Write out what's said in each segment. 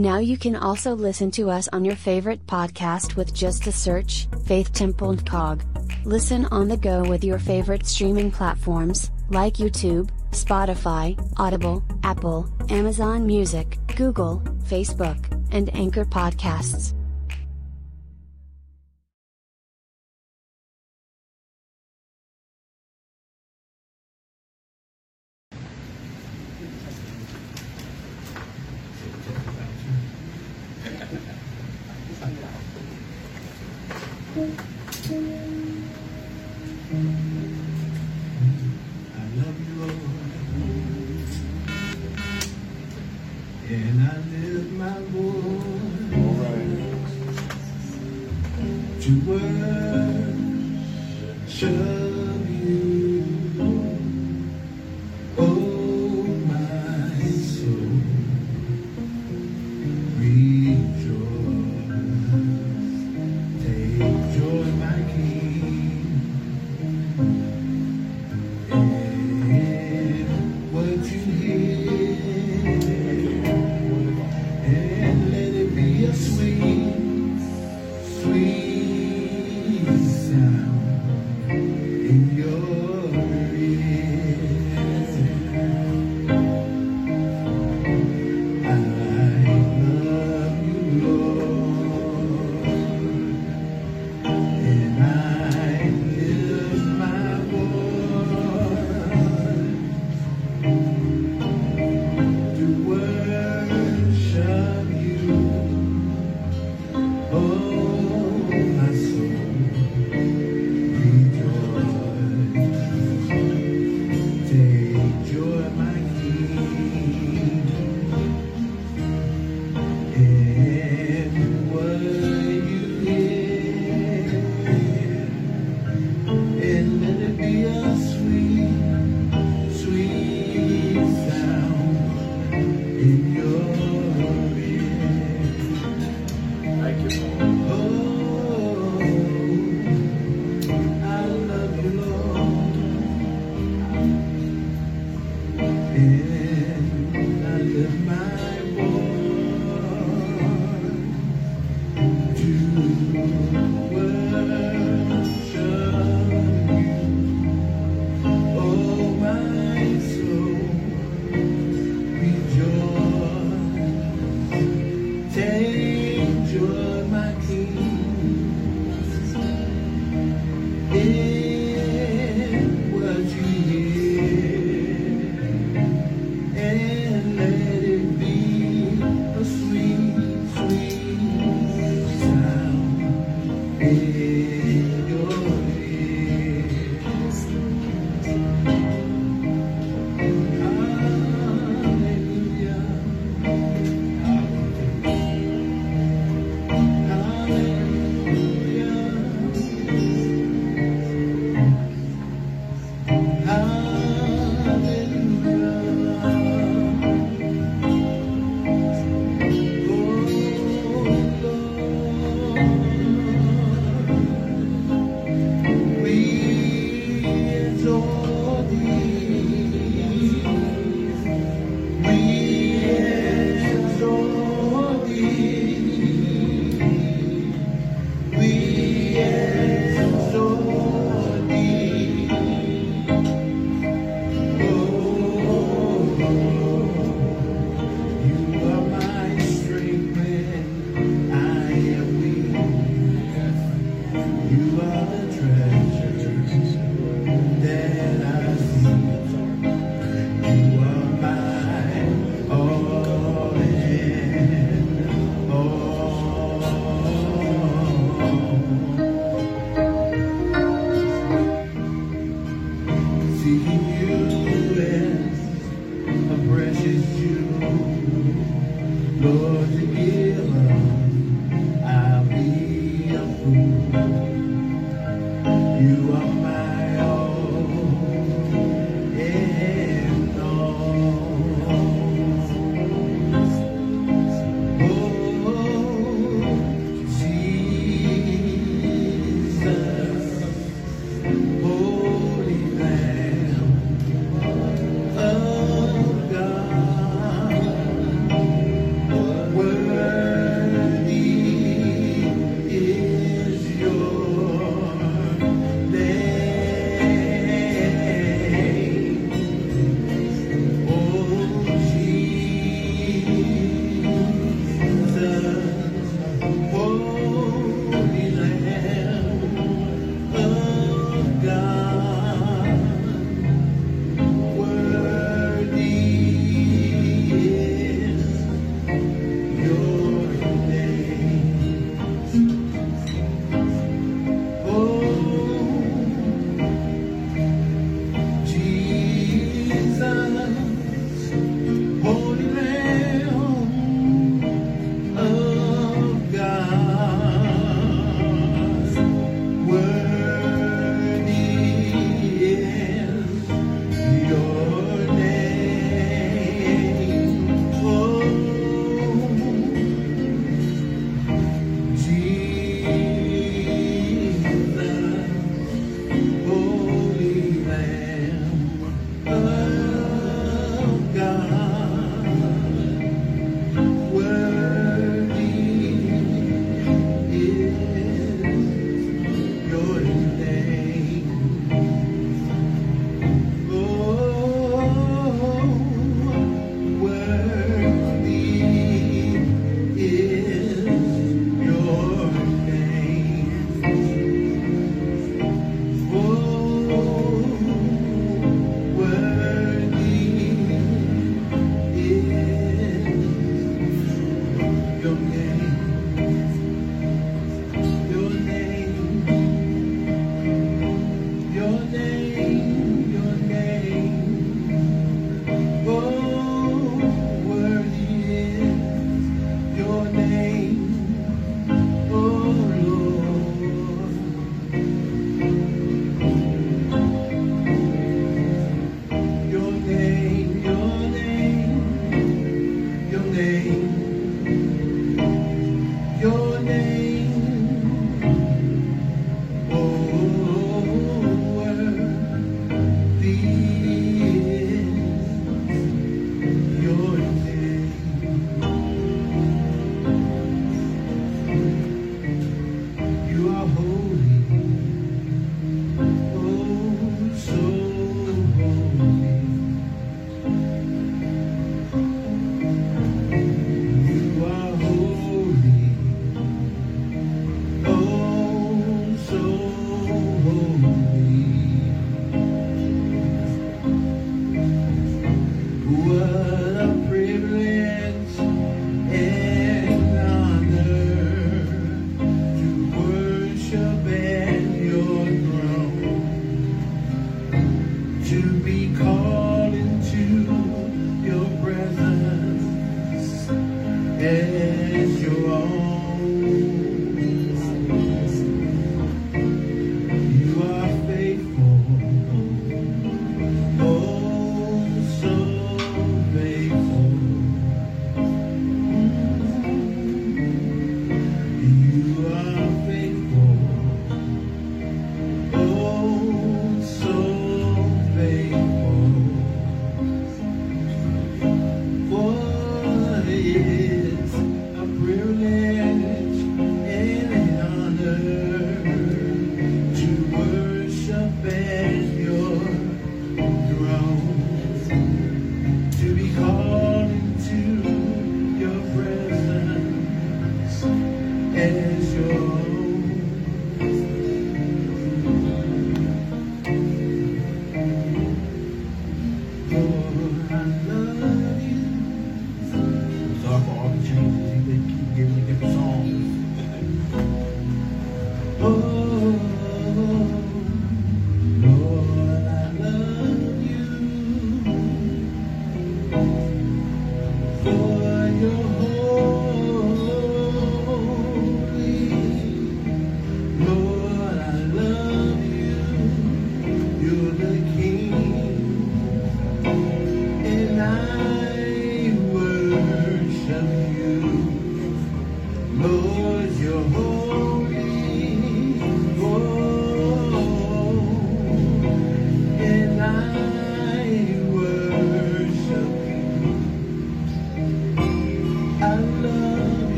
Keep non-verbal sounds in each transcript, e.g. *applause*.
Now you can also listen to us on your favorite podcast with just a search, Faith Temple and Cog. Listen on the go with your favorite streaming platforms, like YouTube, Spotify, Audible, Apple, Amazon Music, Google, Facebook, and Anchor Podcasts.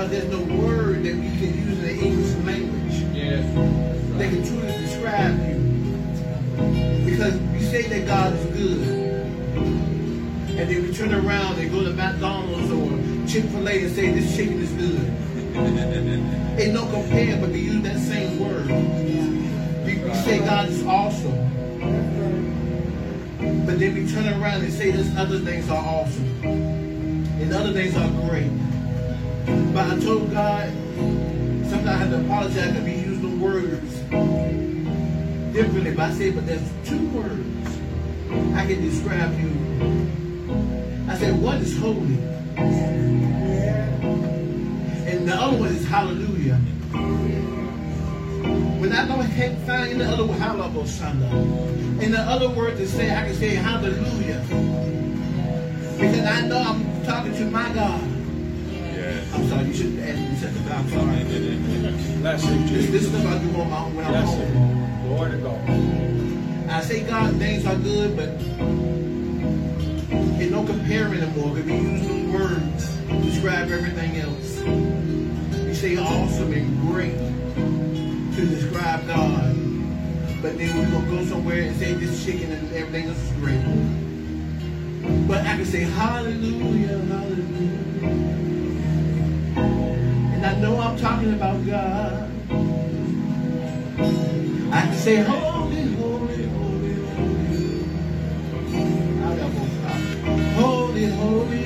God there's no word that we can use in the English language Yeah. that can truly describe you. Because we say that God is good. And then we turn around and go to McDonald's or Chick-fil-A and say this chicken is good. *laughs* Ain't no compare, but we use that same word. We, we say God is awesome. But then we turn around and say this other things are awesome. And other things are great. But I told God, sometimes I have to apologize if we use the words differently. But I say, but there's two words I can describe you. I said, one is holy. And the other one is hallelujah. When I I can't find the other one, hallelujah. in the other word to say, I can say hallelujah. Because I know I'm talking to my God. Sorry, you shouldn't ask me something, but I'm sorry. Bless you, This, Jesus. this is what I do on my own when I'm home. Lord. Glory to God. I say God, things are good, but ain't no comparing anymore because we use them words to describe everything else. We say awesome and great to describe God. But then we're going to go somewhere and say this chicken and everything else is great. But I can say hallelujah, hallelujah. And I know I'm talking about God. I can say holy, holy, holy, holy. Holy, holy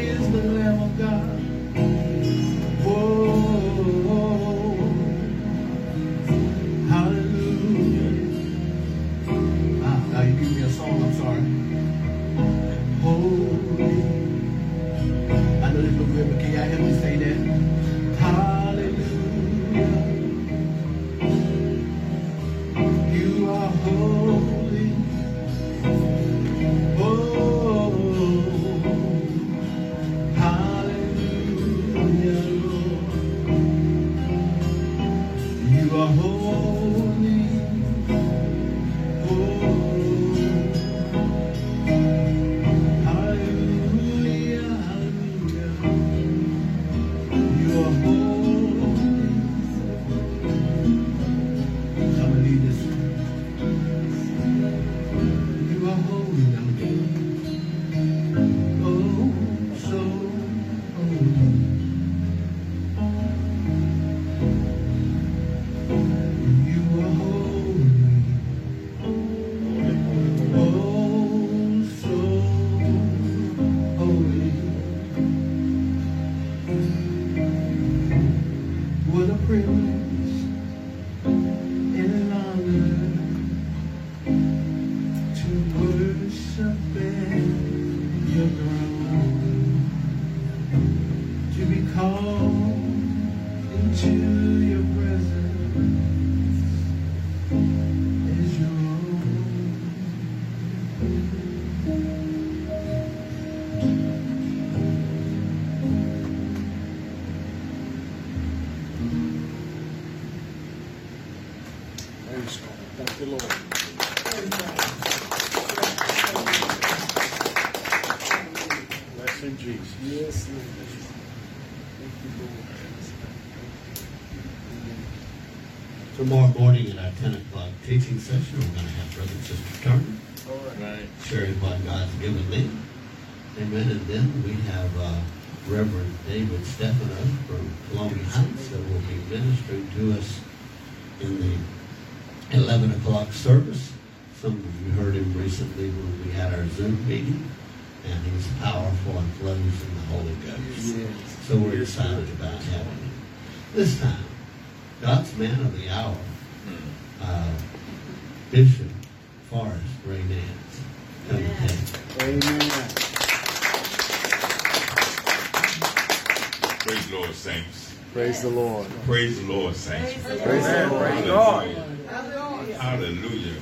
we're going to have Brother and Sister Turner All right. sharing what God's given me. Amen. And then we have uh, Reverend David Stefano from Columbia Heights that will be ministering to us in the 11 o'clock service. Some of you heard him recently when we had our Zoom meeting, and he's powerful and flows in the Holy Ghost. Yes. So we're excited about having him. This time, God's man of the hour, uh, Bishop Forrest Ray Nance. Come and take. Amen. Praise the Lord, saints. Praise the Lord. Praise the Lord, saints. Praise the Lord. Hallelujah. Hallelujah.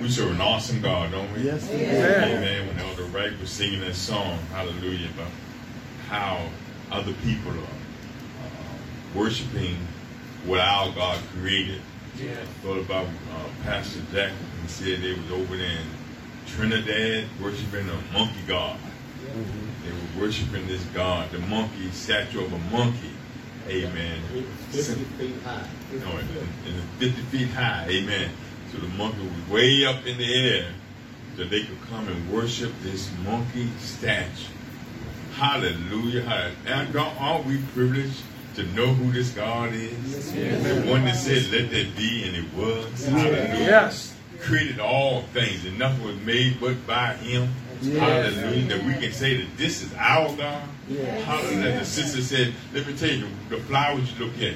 We serve an awesome God, don't we? Yes, we do. Amen. When Elder Wright was singing that song, Hallelujah, about how other people are uh, worshiping what our God created. Yeah. I thought about uh, Pastor Jack and said they was over there in Trinidad worshiping a monkey god. They were worshiping this god, the monkey, statue of a monkey. Amen. 50 feet high. No, and, and 50 feet high. Amen. So the monkey was way up in the air that they could come and worship this monkey statue. Hallelujah. Hallelujah. And God, aren't we privileged to know who this God is? The one that said, let there be, and it was. Hallelujah. Yes. Created all things, and nothing was made but by Him. Yes. Hallelujah. That we can say that this is our God. Yes. Hallelujah. The sister said, let me tell you, the, the flowers you look at,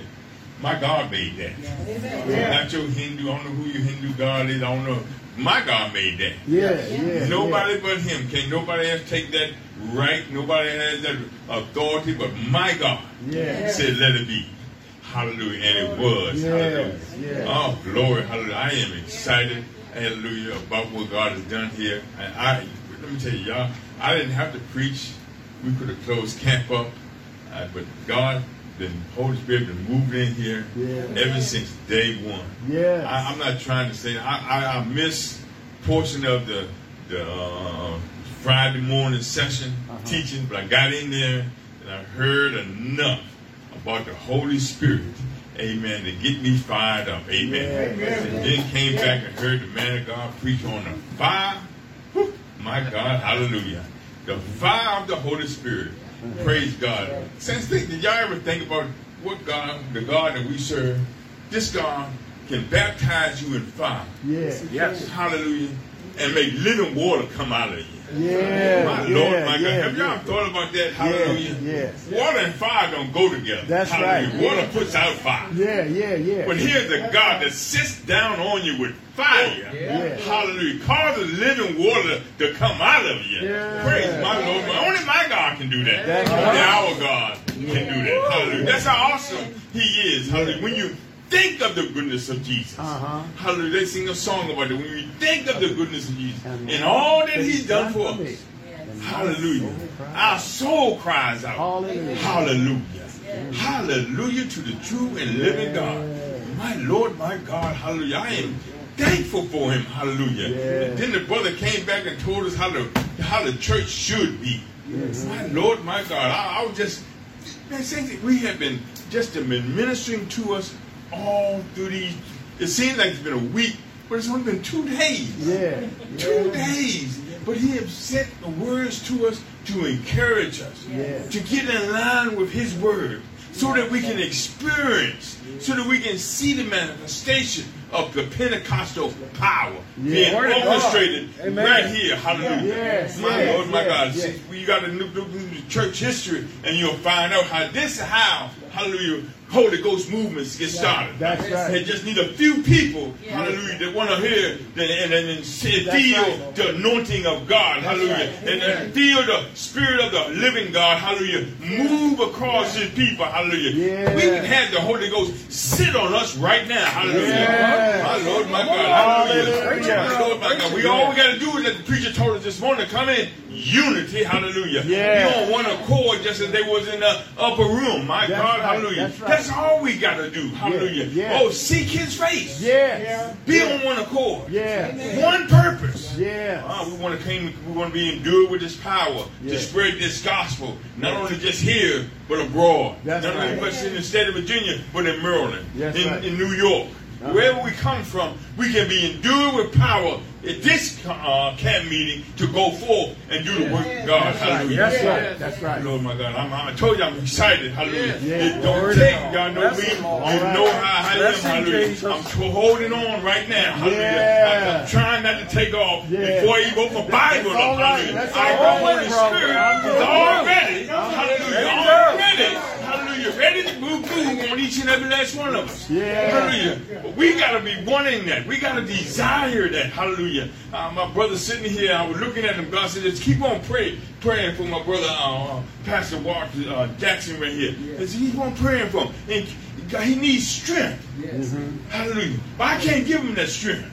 my God made that. Not your Hindu. I don't know who your Hindu God is. I don't know. My God made that. Yeah, yeah. Nobody but Him. Can nobody else take that right? Nobody has that authority but my God. Yeah. Said, let it be. Hallelujah. And it was. Yes, Hallelujah. yes. Oh, glory. Hallelujah. I am excited. Hallelujah. About what God has done here. And I, let me tell you, y'all, I didn't have to preach. We could have closed camp up. Uh, but God, the Holy Spirit, been moving in here Yeah. ever since day one. Yes. I, I'm not trying to say I, I, I missed portion of the the uh, Friday morning session Uh-huh. teaching, but I got in there and I heard enough about the Holy Spirit. Amen. To get me fired up. Amen. Yeah. And then came back and heard the man of God preach on the fire. Whew, my God, hallelujah. The fire of the Holy Spirit. Praise God. Since think, did y'all ever think about what God, the God that we serve, this God can baptize you in fire. Yeah. Yes. Hallelujah. And make living water come out of you. Yeah. My yeah, Lord, my God. yeah, Have y'all yeah. thought about that? Hallelujah. yes. Water and fire don't go together. That's Hallelujah. right. Water puts out fire. Yeah, yeah, yeah. But here's a God that sits down on you with fire. Oh, yeah. Hallelujah. Causes living water to come out of you. Yeah. Praise my Lord. Only my God can do that. That's Only right. our God can do that. Hallelujah. That's how awesome He is. Hallelujah. When you think of the goodness of Jesus. Uh-huh. Hallelujah. They sing a song about it. When we think of the goodness of Jesus and all that He's done for us. Hallelujah. Our soul cries out. Hallelujah. Hallelujah. Hallelujah to the true and living God. My Lord, my God, hallelujah. I am thankful for him. Hallelujah. Yeah. And then the brother came back and told us how the how the church should be. My Lord, my God. I, I was just man, saints, we have been just been ministering to us all through these. It seems like it's been a week, but it's only been two days. Yeah. Two days. But he has sent the words to us to encourage us, Yeah. to get in line with his word, so that we can experience, so that we can see the manifestation of the Pentecostal power Yeah. being orchestrated right here. Hallelujah. Yes, my yes, Lord, my God. yes. See, you got to look into church history, and you'll find out how this is how, hallelujah, Holy Ghost movements get started. That's right. They just need a few people, hallelujah, that want to hear the, and, and, and feel right. the anointing of God, hallelujah, right. and, and feel the spirit of the living God, hallelujah, move across his people, hallelujah. Yeah. We can have the Holy Ghost sit on us right now, hallelujah. Yeah. My Lord, my God, hallelujah. Hallelujah. My Lord, my God. We all we got to do is, as the preacher told us this morning, come in unity, hallelujah. Yeah. We on one accord just as they was in the upper room, my That's God, right. hallelujah. That's right. That's all we got to do, hallelujah. Yeah. Oh, seek his face. Yes. Be on one accord. Yeah. One purpose. Yeah. Ah, we want to came, we want to be endured with this power Yeah. to spread this gospel, not only just here but abroad. That's not only right. just in the state of Virginia, but in Maryland, That's in, right. in New York. Uh-huh. Wherever we come from, we can be endued with power at this uh, camp meeting to go forth and do the work of God. Hallelujah. That's right. That's right. Lord my God, I'm, I told you I'm excited. Hallelujah. Yeah. It don't Word take, y'all know me. You right. know how I am. Hallelujah. I'm holding on right now. Hallelujah. Yeah. I'm, trying not to take off Yeah. before you open my Bible. That's up. right. Hallelujah. That's I right, Holy. Spirit is already. Hallelujah. There you go. Already. Hallelujah. Ready to move, move on each and every last one of us. Yeah. Hallelujah. But we got to be wanting that. We got to desire that. Hallelujah. Uh, my brother sitting here, I was looking at him. God said, just keep on praying, praying for my brother, uh, Pastor Walter uh, Jackson right here. He said, keep on praying for him. And he needs strength. Hallelujah. But I can't give him that strength.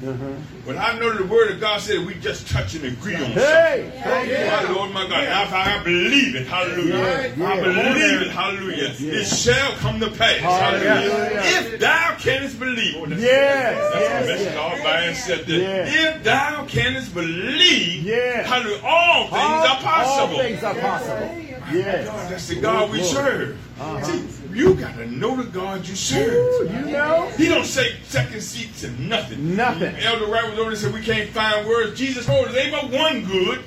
But I know the word of God said we just touch and agree on something. Hey, hey, My Lord, my God. Now, if I believe it, hallelujah. Yeah, yeah. I believe it, hallelujah. It shall come to pass, hallelujah. Hallelujah. If thou canst believe. Oh, that's, Yes, that's yes, a message yes. all by itself. Yeah. If thou canst believe, Yeah. hallelujah, all things all, are possible. All things are possible. Yes. God, that's the God we Lord. serve. Uh-huh. See, you got to know the God you serve. Ooh, you know? He don't say second seats and nothing. Nothing. Elder Wright was over there and said we can't find words. Jesus told us ain't but one good.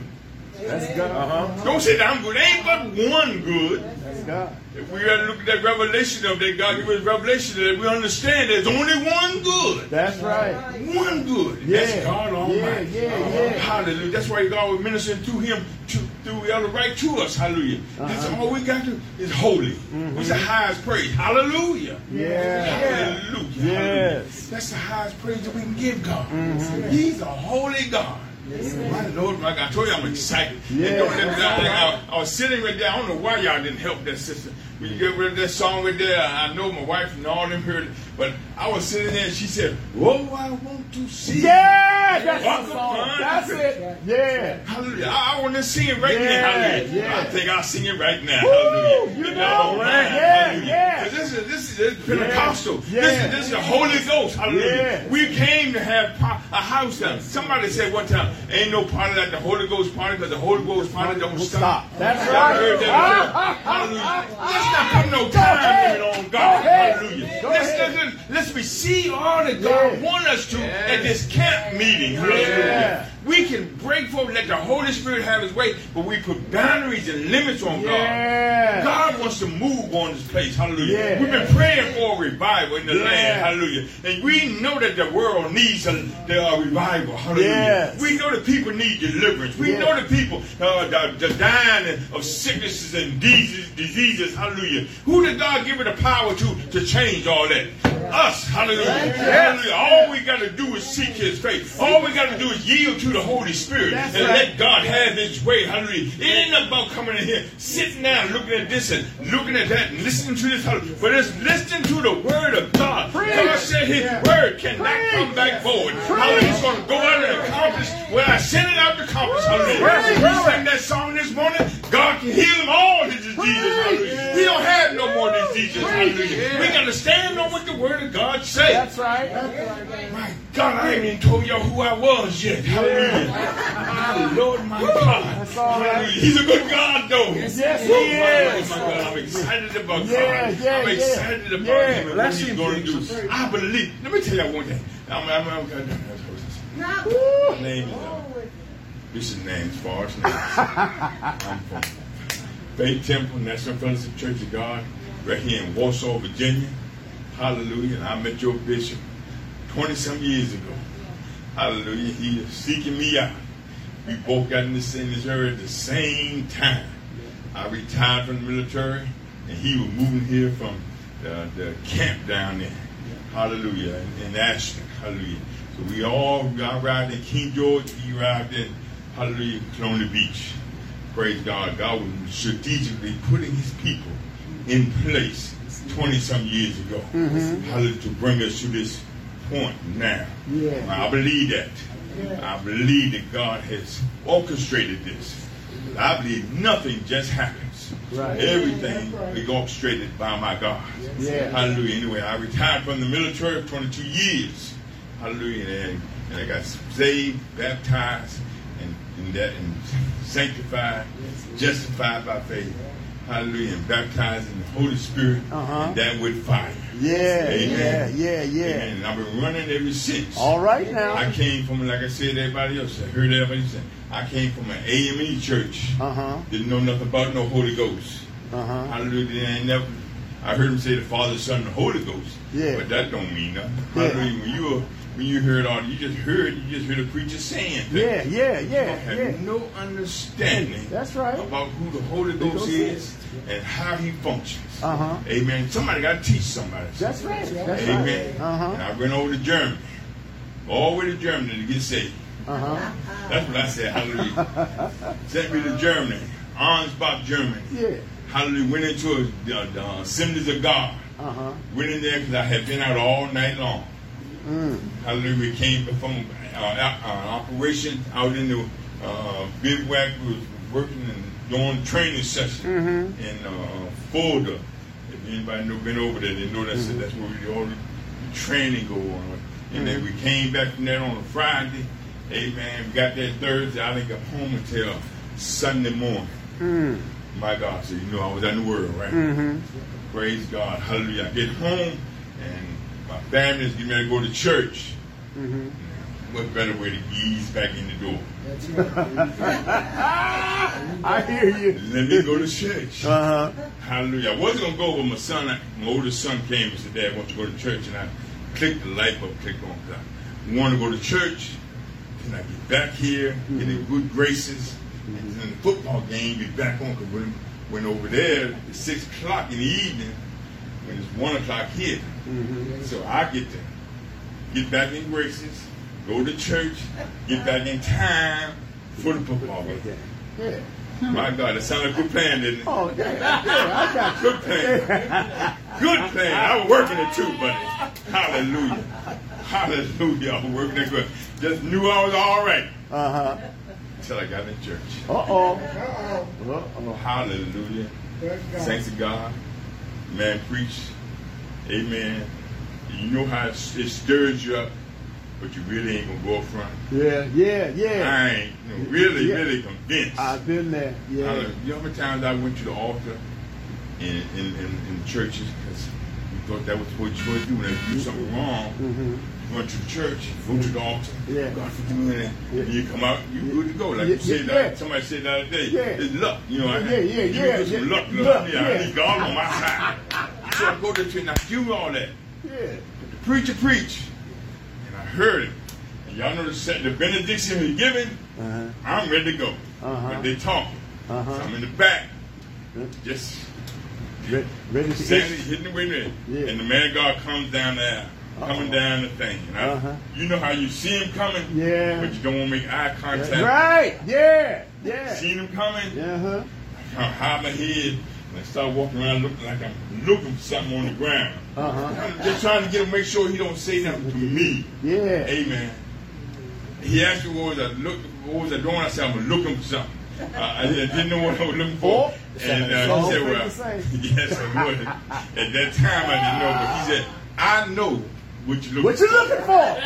That's God. Uh-huh. Don't say that I'm good. Ain't but one good. That's God. If we gotta look at that revelation of that God give us revelation that we understand there's only one good. That's Wright. One good. Yeah. That's God Almighty. Yeah, yeah, yeah. Hallelujah. That's why God was ministering through him to, through Elder right to us. Hallelujah. That's Uh-huh. all we got to is holy. What's the highest praise? Hallelujah. Yeah. Hallelujah. Yes. Mm-hmm. Hallelujah. That's the highest praise that we can give God. He's a holy God. My Lord, I told you I'm excited. And Yeah. don't let me down. I, I was sitting right there. I don't know why y'all didn't help that sister. You get rid of that song right there, I know my wife and all them heard it. But I was sitting there and she said, Oh, I want to see. Yeah, that's the song. That's it. Yeah. Hallelujah. I, I want to sing it right Yeah, now. Hallelujah. yeah. I think I'll sing it right now. Woo, Hallelujah. you know, yeah, Hallelujah. yeah. This is this is this is Pentecostal. Yeah. This is this is the Holy Ghost. Hallelujah. Yeah. We came to have a house down. Somebody said one time, "Ain't no party like the Holy Ghost party because the Holy Ghost party don't stop." That's right. *laughs* Hallelujah. *laughs* Let's not put no time limit on Go God. Hallelujah. Let's, let's, let's receive all that God Yeah. wants us to at this camp meeting. Hallelujah. We can break forth, let the Holy Spirit have His way, but we put boundaries and limits on Yeah. God. God wants to move on this place. Hallelujah. Yeah. We've been praying for a revival in the Yeah. land. Hallelujah. And we know that the world needs a, the, uh, revival. Hallelujah. Yes. We know the people need deliverance. We know the people uh, the, the dying of sicknesses and diseases, diseases. Hallelujah. Who did God give it the power to to change all that? Us. Hallelujah. Hallelujah. All we got to do is seek His face. All we got to do is yield to the Holy Spirit That's and right. let God have His way. Hallelujah. It ain't about coming in here, sitting down, looking at this and looking at that and listening to this. Hallelujah. But it's listening to the Word of God. Preach. God said His Yeah. Word cannot Preach. come back void. Hallelujah. It's going to go out and accomplish what I sent it out to accomplish. Hallelujah. We sang that song this morning. God can heal them all his diseases. Hallelujah. We don't have no more diseases. Hallelujah. We got to stand on what the Word of God says. That's right. That's right. My God, I ain't even told y'all who I was yet. Hallelujah. My Lord, my God. That's all right. He's a good God, though. Yes, yes, he Oh, is. my God, I'm excited about Yeah, God. yeah, I'm yeah. excited about Yeah. Him and what Bless He's him, going to do. I believe. Let me tell you one thing. I'm, I'm, I'm, I'm, Woo. my name is uh, Bishop Nance Forrest Nance. I'm from Faith Temple National Fellowship Church of God, right here in Warsaw, Virginia. Hallelujah. And I met your bishop 20 some years ago. Hallelujah. He is seeking me out. We both got in this, in this area at the same time. I retired from the military, and he was moving here from the, the camp down there. Hallelujah. In, in Ashland. Hallelujah. So we all I arrived in King George. He arrived in Hallelujah, Colonial Beach. Praise God. God was strategically putting his people in place 20 some years ago. Mm-hmm. Hallelujah. To bring us to this point now. Yeah. I believe that. I believe that God has orchestrated this. I believe nothing just happens. Right. Everything is orchestrated by my God. Yeah. Hallelujah. Anyway, I retired from the military for 22 years. Hallelujah. And, and I got saved, baptized, and, and that and sanctified, justified by faith. hallelujah, and baptized in the Holy Spirit Uh-huh. and that with fire. Yeah, Amen. yeah, yeah, yeah. Amen. And I've been running ever since. All right now. I came from, like I said, everybody else, I heard everybody say, I came from an AME church. Uh huh. Didn't know nothing about no Holy Ghost. Uh huh. Hallelujah. They ain't never. I heard him say the Father, Son, and the Holy Ghost. Yeah. But that don't mean nothing. Yeah. Hallelujah. When you when you heard all, you just heard, you just heard a preacher saying things. Yeah, yeah, You yeah, have yeah. no understanding That's right. about who the Holy Ghost is. And how he functions. Uh huh. Amen. Somebody got to teach somebody. That's right. That's Amen. right. Uh huh. And I went over to Germany, all the way to Germany to get saved. Uh huh. That's what I said. Hallelujah. *laughs* Sent me to Germany, Ansbach, Germany. Yeah. Hallelujah. Went into a, the, the Assemblies of God. Uh huh. Went in there because I had been out all night long. Mm. Hallelujah. We came from uh, uh, operation out in the uh, bivouac. We was working and doing training session Mm-hmm. in uh, Fulda. If anybody know been over there, they know that's Mm-hmm. that's where we, all the training go on. And then we came back from there on a Friday. Amen. We got there Thursday. I didn't get home until Sunday morning. Mm. My God, so you know I was out in the world, right? Mm-hmm. Praise God. Hallelujah. I get home and my family is getting ready to go to church. Mm-hmm. What better way to ease back in the door? *laughs* I hear you. Let me go to church. Uh huh. Hallelujah. I wasn't going to go, but my son, my oldest son came and said, Dad, I want you to go to church. And I clicked the light bulb, clicked on. 'cause I want to go to church. Can I get back here, get in good graces? And then the football game, be back on. Because when, when over there, it's 6 o'clock in the evening, when it's 1 o'clock here. Mm-hmm. So I get to get back in graces, go to church, get back in time for the football game. Yeah. My God, that sounded like a good plan, didn't it? Oh yeah, yeah. I got you. Good plan. Good plan. I was working it too, buddy. Hallelujah. Hallelujah. I was working it good. Just knew I was all right Uh huh. until I got in church. Uh oh. Uh oh. Hallelujah. Thanks to God. Man, preach. Amen. You know how it it stirs you up, but you really ain't gonna go up front. Yeah, yeah, yeah. I ain't you know, really, Yeah. really convinced. I've been there. Yeah. Hallelujah. You know how many times I went to the altar in in, in, in churches because we thought that was what you're to do when you do something wrong. Mm-hmm. You went to the church, you go to the altar. Yeah. God forgive me. And Yeah. you come out, you good to go. Like Yeah, you said, yeah, that yeah. somebody said the other day. Yeah. It's luck. You know, I, Yeah, yeah, yeah, some yeah. luck. Luck. Luck, yeah, I yeah. need God on my side. so I go to church and I do all that. Yeah. Preacher preach, I heard it. And y'all know the, set- the benediction he's giving. Uh-huh. I'm ready to go. Uh-huh. But they talking. Uh-huh. So I'm in the back, Yeah. just Re- ready to eat. hitting the window. Yeah. And the man of God comes down there, coming Uh-oh. down the thing. And I, Uh-huh. You know how you see him coming, Yeah. but you don't want to make eye contact. Right. Yeah. Yeah. Seen him coming, Uh huh. I hide my head, and I start walking around looking like I'm looking for something on the ground. Uh huh. I'm just trying to get him, make sure he don't say nothing to me. Yeah. Amen. He asked me what was I look, what was I doing? I said I'm looking for something. Uh, I didn't know what I was looking for. Oh. And uh, he said, fake "Well, the same. *laughs* yes, I would." At that time, I didn't know, but he said, "I know what you're looking for. What you for." looking for?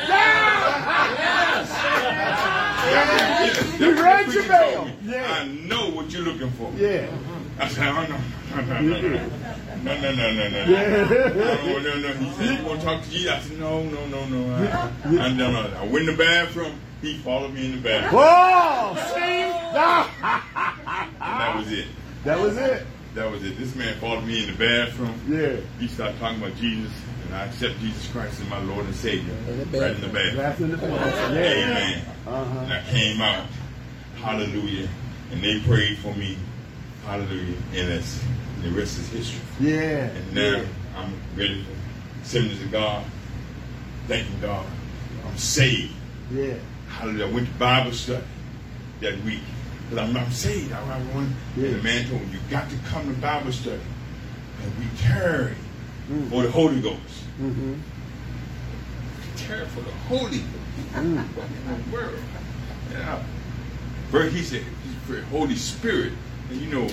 That's You what read the your preacher mail. told me. Yeah. I know what you're looking for. Yeah. I said, "Oh no, no, no, no, no, no, no, no, no, no, no, no, no." He said, "You want to talk to Jesus?" I said, "No, no, no, no." I, I, no, no. I went in the bathroom. He followed me in the bathroom, Whoa! See? and that was it. That was it. That was it. This man followed me in the bathroom. Yeah. He started talking about Jesus, and I accept Jesus Christ as my Lord and Savior. In the Right in the bathroom. Last in the past. Yeah. Amen. Uh-huh. And I came out. Hallelujah. And they prayed for me. Hallelujah. And that's, the rest is history. Yeah. And now I'm ready for Assemblies of God. Thanking God. I'm saved. Yeah. Hallelujah. I went to Bible study that week. Because I'm, I'm saved. I, I went, Yeah. And the man told me, you got to come to Bible study. And we tarry Mm. for the Holy Ghost. Mm-hmm. Tarry for the Holy Ghost. Mm. What in the world? Yeah. But he said, for the Holy Spirit. And you know,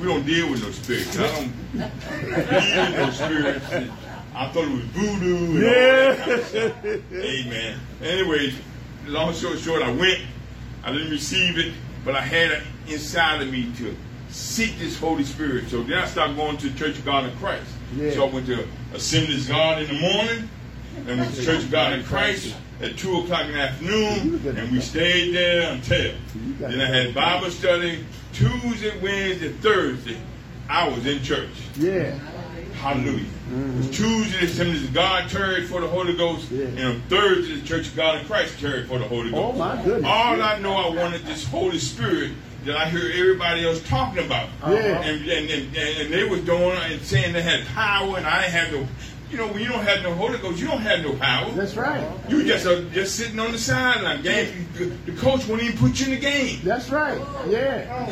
we don't deal with no spirits. I don't believe in no spirits. I thought it was voodoo and all that kind of. Amen. Anyways, long story short, I went. I didn't receive it, but I had it inside of me to seek this Holy Spirit. So then I started going to Church of God in Christ. Yeah. So I went to Assemblies God in the morning, and went to Church of God in Christ at 2 o'clock in the afternoon, and we stayed there until. Then I had Bible study Tuesday, Wednesday, Thursday. I was in church. Yeah. Hallelujah. It was Tuesday, the Assemblies of God Church for the Holy Ghost, Yeah. and on Thursday, the Church of God in Christ Church for the Holy Ghost. Oh, Ghost. my goodness. All I know, I wanted this Holy Spirit that I hear everybody else talking about. Yeah. And, and, and, and they was doing and saying they had power, and I didn't have no. You know, when you don't have no Holy Ghost, you don't have no power. That's right. You just uh, just sitting on the sideline. Game, the coach won't even put you in the game. That's right. Yeah.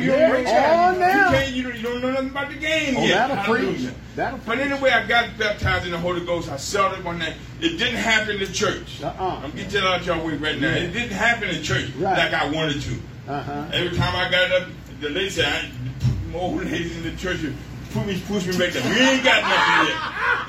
You, Yeah. don't- On you now. can't. You don't, you don't know nothing about the game Oh, yet. that'll preach. That'll But anyway, I got baptized in the Holy Ghost. I saw it one night. It didn't happen in the church. Uh-uh. I'm getting out y'all with right now. Yeah. It didn't happen in church Right. like I wanted to. Uh-huh. Every time I got up, the lady said, I put more ladies in the church put me, push me back down. We ain't got nothing yet.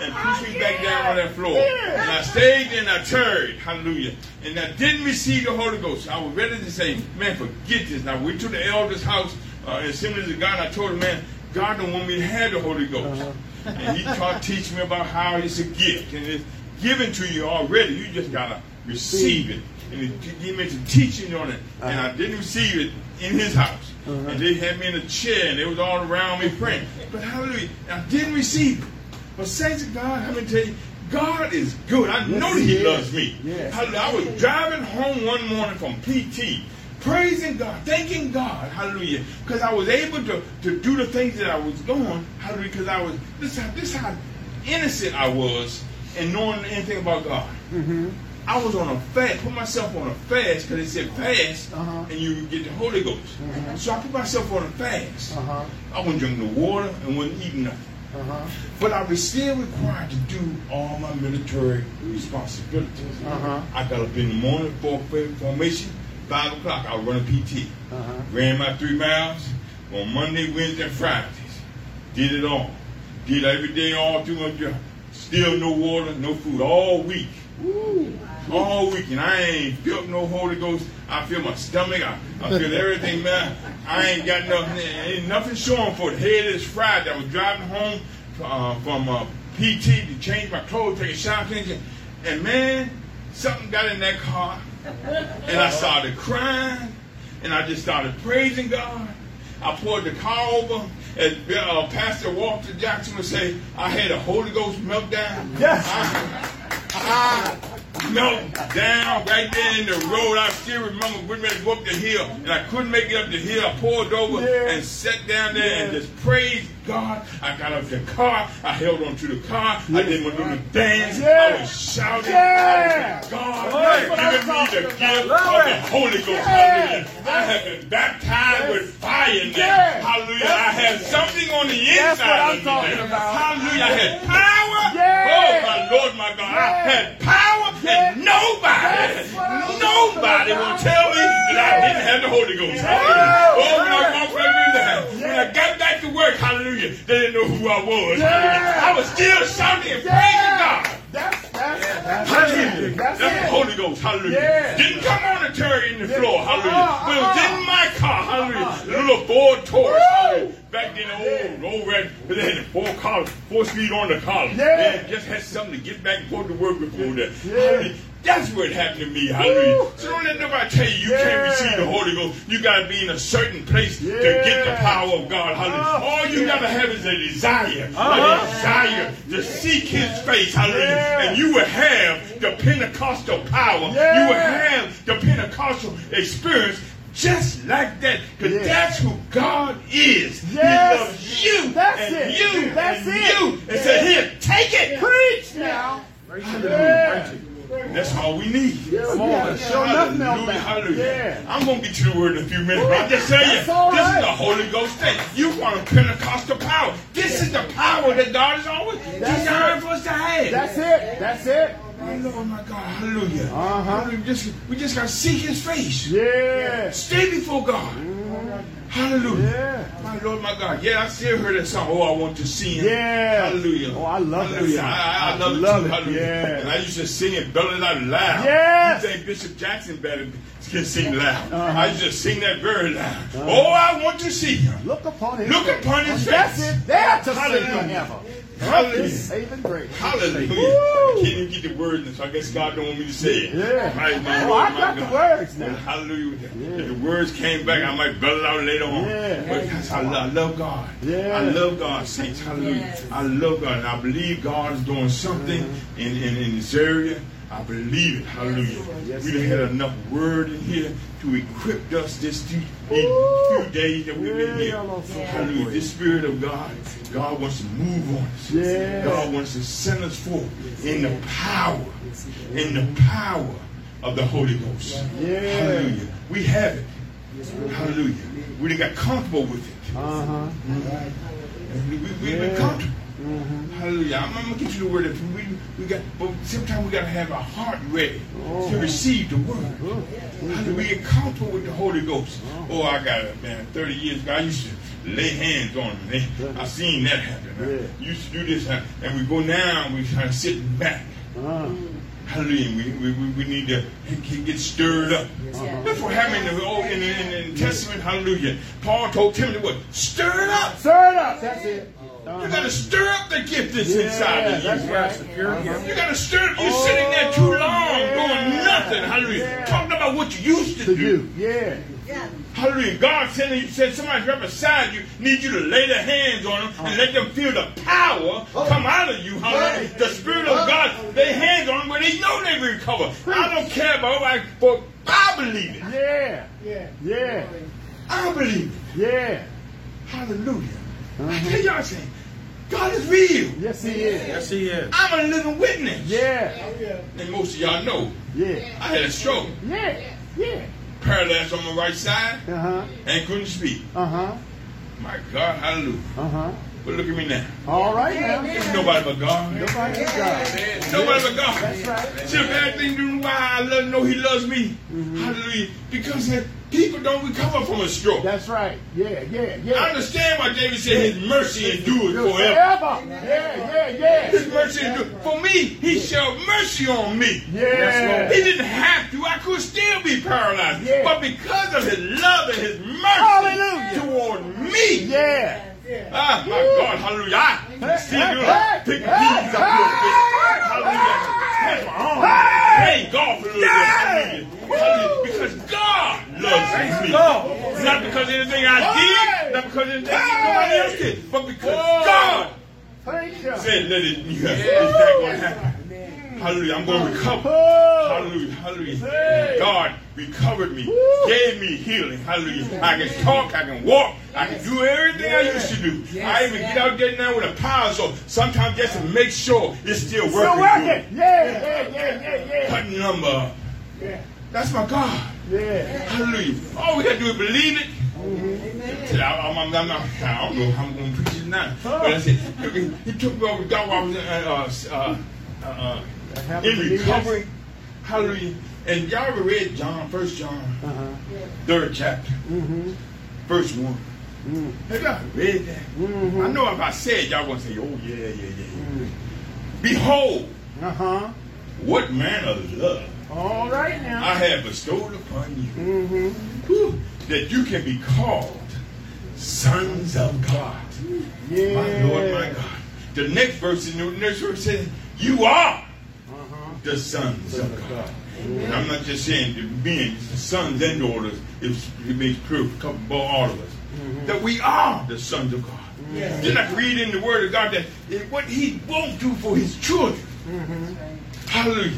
And push me back down on that floor. And I stayed and I turned. Hallelujah. And I didn't receive the Holy Ghost. I was ready to say, man, forget this. Now, we went to the elder's house uh, Assemblies of God. And I told him, man, God don't want me to have the Holy Ghost. And he taught, teach me about how it's a gift. And it's given to you already. You just got to receive it. And he gave me some teaching on it. And I didn't receive it in his house. And they had me in a chair and they was all around me praying. But hallelujah, I didn't receive it. But saints of God, I'm going to tell you, God is good. I Yes, know that he loves me. Yes. Hallelujah. I was driving home one morning from PT, praising God, thanking God, hallelujah, because I was able to, to do the things that I was doing, hallelujah, because I was, this, how- this how innocent I was and knowing anything about God. Mm-hmm. I was on a fast, put myself on a fast because it said fast Uh-huh. and you get the Holy Ghost. Mhm. So I put myself on a fast. Uh-huh. I wasn't drinking no water and wasn't eating nothing. Uh-huh. But I was still required to do all my military responsibilities. Uh-huh. I got up in the morning for formation, five o'clock. I was running PT. Uh-huh. Ran my three miles on Monday, Wednesday, and Fridays. Did it all. Did every day all through my job. Still no water, no food all week. Woo. All week, and I ain't felt no Holy Ghost. I feel my stomach. I, I feel everything, man. I ain't got nothing. Ain't nothing showing for it. Head is fried. I was driving home uh, from uh, PT to change my clothes, take a shower, change and man, something got in that car, and I started crying, and I just started praising God. I pulled the car over, and uh, Pastor Walter Jackson would say, I had a Holy Ghost meltdown. Yes. I, I melt down right there in the road. I still remember to go up the hill, and I couldn't make it up the hill. I pulled over Yeah. and sat down there and just praised God. I got out of the car. I held on to the car. I didn't my little dance. Yeah. I was shouting. Yeah. God That's what I'm has me the gift of the. Holy Ghost. Yeah. Hallelujah. I have been baptized with fire now. Yeah. Hallelujah. I had something on the That's inside what I'm of me talking now. about. Hallelujah. I had power. Yeah. Oh, my Lord, my God. I had power Yeah. and nobody, That's nobody will tell me that I didn't have the Holy Ghost. Hallelujah. Oh, when I walked right when I got back to work, hallelujah, they didn't know who I was. Yeah. I was still shouting and praising God. That's that's that's Hallelujah. it. That's, That's it. the Holy Ghost. Hallelujah. Yeah. Didn't come on and turn in the Yeah. floor. Hallelujah. Uh-uh, but it was in uh-huh. my car. Hallelujah. Uh-huh. The little Ford Taurus. Hallelujah. Back then, the old, old red, they had the four collars, four speed on the collar. Yeah. They just had something to get back and forth to work with there. Yeah. Hallelujah. That's what happened to me. Hallelujah. Woo. So don't let nobody tell you you Yeah. can't receive the Holy Ghost. You got to be in a certain place to get the power of God. Hallelujah. Uh-huh. All you got to have is a desire. Uh-huh. A desire to seek His face. Hallelujah. Yeah. And you will have the Pentecostal power. Yeah. You will have the Pentecostal experience just like that. Because Yeah. that's who God is. Yes. He loves you That's and it. you That's and it. you. And Yeah. said, here, take it. Preach now. Yeah. That's all we need. Come on, show nothing Hallelujah, hallelujah. Yeah. I'm going to get to the word in a few minutes, but I'm just you, this right. is the Holy Ghost thing. You want a Pentecostal power. This is the power that God has always designed for us to have. That's it. That's it. My Lord, my God, hallelujah. Uh-huh. Hallelujah. Just, we just got to seek His face. Yeah. Stay before God. Hallelujah. Yeah. My Lord my God. Yeah, I still heard that song. Oh, I want to see him. Yeah. Hallelujah. Oh, I love Hallelujah. I, I, I I love, love it too. Hallelujah. Yeah. And I used to sing it belling out loud. Yes. You think Bishop Jackson better can sing loud. Uh-huh. I used to sing that very loud. Oh, I want to see him. Look upon his Look upon his face. That's it. There to Hallelujah. forever. Hallelujah. His saving. Hallelujah. Woo. I can't even get the words, so I guess God don't want me to say it. Yeah. Right, my Oh, Lord, I my got the words now. Well, hallelujah. Yeah. If the words came back, I might belt it out later on. Yeah. But because I, lo- I love God. Yeah. I love God, saints. Hallelujah. Yes. I love God. And I believe God is doing something Mm-hmm. in, in, in this area. I believe it. Hallelujah. Yes, we done had enough word in here to equip us this few, few days that we've been here. Hallelujah. This Spirit of God, God wants to move on us. Yeah. God wants to send us forth in the power, in the power of the Holy Ghost. Yeah. Hallelujah. We have it. Hallelujah. We done got comfortable with it. Uh huh. We, we, we've been Yeah. comfortable. Mm-hmm. Hallelujah. I'm, I'm gonna get you the word. That we, we got, but sometimes we gotta have our heart ready to receive the word. Hallelujah. We encounter with the Holy Ghost. Oh, I got it, man. 30 years ago, I used to lay hands on them. They, I seen that happen. I used to do this, and we go now, and we kind of sit back. Uh, Hallelujah. We, we, we, we need to get get stirred up. That's what happened in the, Old- in, the, in the New Testament. Hallelujah. Paul told Timothy what? Stir it up. stir it up. That's it. You got to stir up the gift that's inside of you. that's right. Uh-huh. You got to stir up. You're sitting there too long doing nothing. Hallelujah. Yeah. Talking about what you used to, To do. do. Yeah. Hallelujah. God said, he said somebody right beside you need you to lay their hands on them and let them feel the power come out of you. Hallelujah. The Spirit of God, lay hands on them where they know they will recover. I don't care about nobody, but I believe it. Yeah. Yeah. Yeah. I believe it. Yeah. Hallelujah. I Uh-huh. tell y'all saying, God is real. Yes, he is. Yes, he is. I'm a living witness. Yeah. And most of y'all know Yeah. I had a stroke, Yeah. Yeah. paralyzed on my right side, Uh huh. and couldn't speak. Uh huh. My God, hallelujah. Uh huh. But look at me now. All right now. There's nobody but God. Nobody but God. Nobody but God. That's right. See, the bad thing to do why I love, know He loves me. Hallelujah. Because people don't recover from a stroke. That's right. Yeah. Yeah. Yeah. I understand why David said His mercy endures forever. Forever. Yeah. Yeah. His Yeah. mercy endures. For me, He showed mercy on me. Yeah. He didn't have to. I could still be paralyzed. Yeah. But because of his love and his mercy Hallelujah. toward me. Yeah. Ah, my God, hallelujah. I see you hey, pick the hey, keys up your fist. Hallelujah. Thank God for. Hallelujah. Hallelujah. Because God loves me. Not because of anything I did, not because of anything nobody else did, but because God said, let it, yeah, it's not going to happen. Hallelujah. I'm going to recover. Hallelujah. Hallelujah. God recovered me, gave me healing. Hallelujah. I can talk, I can walk, I can do everything I used to do. I even get out there now with a power so sometimes just to make sure it's still working. Still working. Yeah. Yeah. Yeah. Yeah. Yeah. Cut number. Yeah. That's my God. Yeah. Hallelujah. All we got to do is believe it. Said, I, I'm, I'm, I'm not, I don't know how I'm going to preach it now. But I said, he, took me over God while I was uh, uh, uh, uh, in to believe recovery. Hallelujah. And y'all ever read John, First John, Uh-huh. third chapter, Mm-hmm. verse one? Mm. Have y'all read that? Mhm. I know if I said, y'all gonna say, "Oh yeah, yeah, yeah." yeah. Behold, Uh-huh. what manner of love All right now. I have bestowed upon you, Mm-hmm. That you can be called sons of God. Yeah. My Lord, my God. The next verse in the next verse says, "You are Uh-huh. the sons of God." And I'm not just saying the sons and daughters. It, it makes clear for all of us that we are the sons of God. Didn't I read in the Word of God that what He won't do for His children? Hallelujah.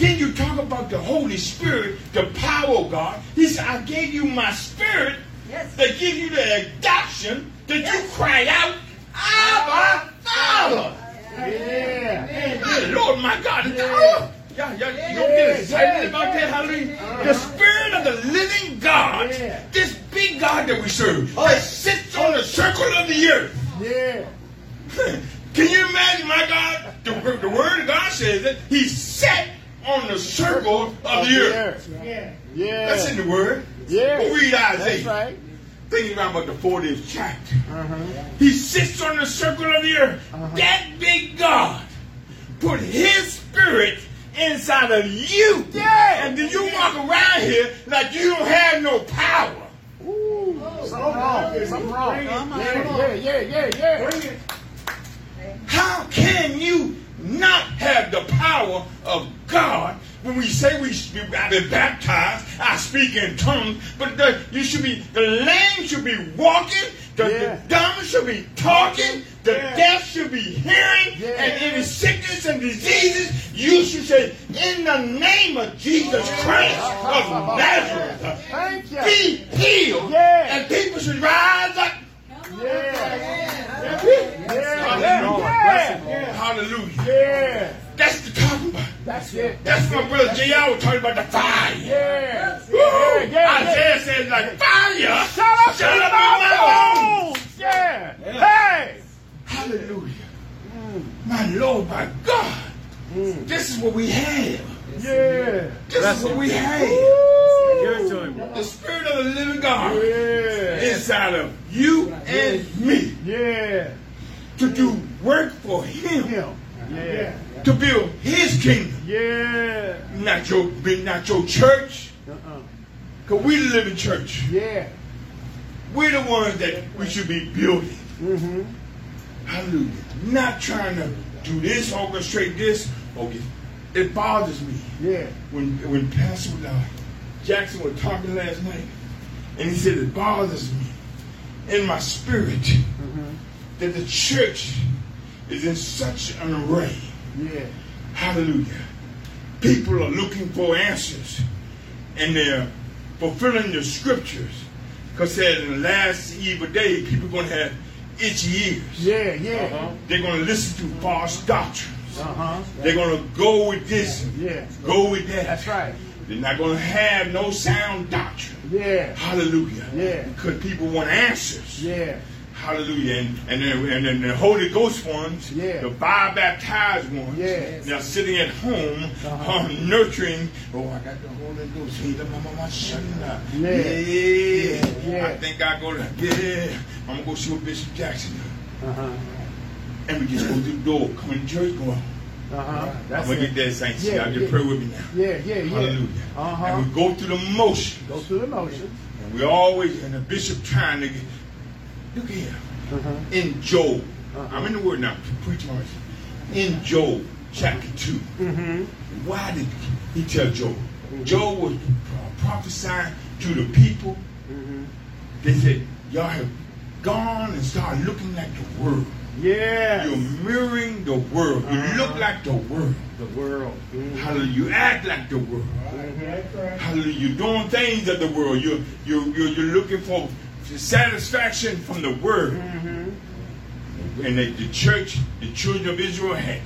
Then you talk about the Holy Spirit, the power of God. He said, "I gave you my Spirit Yes. that give you the adoption that you cry out, Abba, Father." Yeah. My Lord, my God. Oh, yeah, yeah, you don't get excited about that, hallelujah. Uh-huh. The Spirit of the living God, Yeah. this big God that we serve, that sits on the circle of the earth. Yeah. *laughs* Can you imagine, my God? The, the Word of God says that He sat on the circle of the earth. Yeah. Yeah. That's in the Word. Yeah. Go read That's right. thinking about the 40th chapter. Uh-huh. He sits on the circle of the earth. Uh-huh. That big God put his spirit inside of you. Yeah. And then you walk around here like you don't have no power. Ooh, Something wrong. Something wrong. Yeah, yeah, yeah, yeah, yeah. How can you not have the power of God when we say we should be, I've been baptized, I speak in tongues, but the, you should be, the lame should be walking, the, Yeah. the dumb should be talking, the Yeah. deaf should be hearing, Yeah. and any sickness and diseases, you should say, in the name of Jesus Christ of Nazareth, Thank you. be healed, and people should rise up. Yeah. Yeah. Yeah. Hallelujah. Yeah. That's the talking about. That's it. That's my brother J.R. was talking about the fire. Yeah. Woo! Yeah, yeah, Isaiah says like fire. Shut up, Shut up, my bones. Yeah. Hey. Hallelujah. My Lord, my God. This is what we have. Yeah. This is what we have. It him. The Spirit of the living God Yeah. inside of you and me Yeah. to do work for Him, Him. Yeah. to build His kingdom. Yeah. Not your, not your church, Uh-uh. because we live in church. Yeah. We're the ones that we should be building. Mm-hmm. Hallelujah. Not trying to do this, orchestrate this. Okay. It bothers me Yeah. when when Pastor Jackson was talking last night, and he said it bothers me in my spirit Mm-hmm. that the church is in such an array. Yeah. Hallelujah. People are looking for answers, and they're fulfilling the scriptures. Because said in the last evil day, people are going to have itchy ears. Yeah. Yeah. They're going to listen to false doctrines. Uh-huh. They're going to go with this, Yeah. go with that. That's right. They're not going to have no sound doctrine. Yeah. Hallelujah. Yeah. Because people want answers. Yeah. Hallelujah. And and then, and then the Holy Ghost ones, Yeah. the fire baptized ones, Yes. they're sitting at home Uh-huh. um, nurturing. Oh, I got the Holy Ghost. Hey, the mama, my son, Yeah. Yeah. Yeah. I think I go to, yeah. I'm going to go see what Bishop Jackson. Uh-huh. And we just go through the door, come in church, go out. Uh-huh. I'm going to it. get that saints. Yeah, Y'all just yeah. pray with me now. Yeah. Yeah. Yeah. Hallelujah. Uh-huh. And we go through the motions. Go through the motions. And we always, and the bishop trying to get, look here. Uh-huh. in Joel. Uh-huh. I'm in the word now. Preach. In Joel chapter 2. Mm-hmm. Why did he tell Joel? Joel was prophesying to the people. Mm-hmm. They said, Y'all have gone and started looking like the world. Yeah. You're mirroring the world. You Uh-huh. look like the world. The world. Mm-hmm. Hallelujah. You act like the world. Hallelujah. You're doing things of the world. You're, you're, you're, you're looking for satisfaction from the world. Mm-hmm. And the, the church, the children of Israel had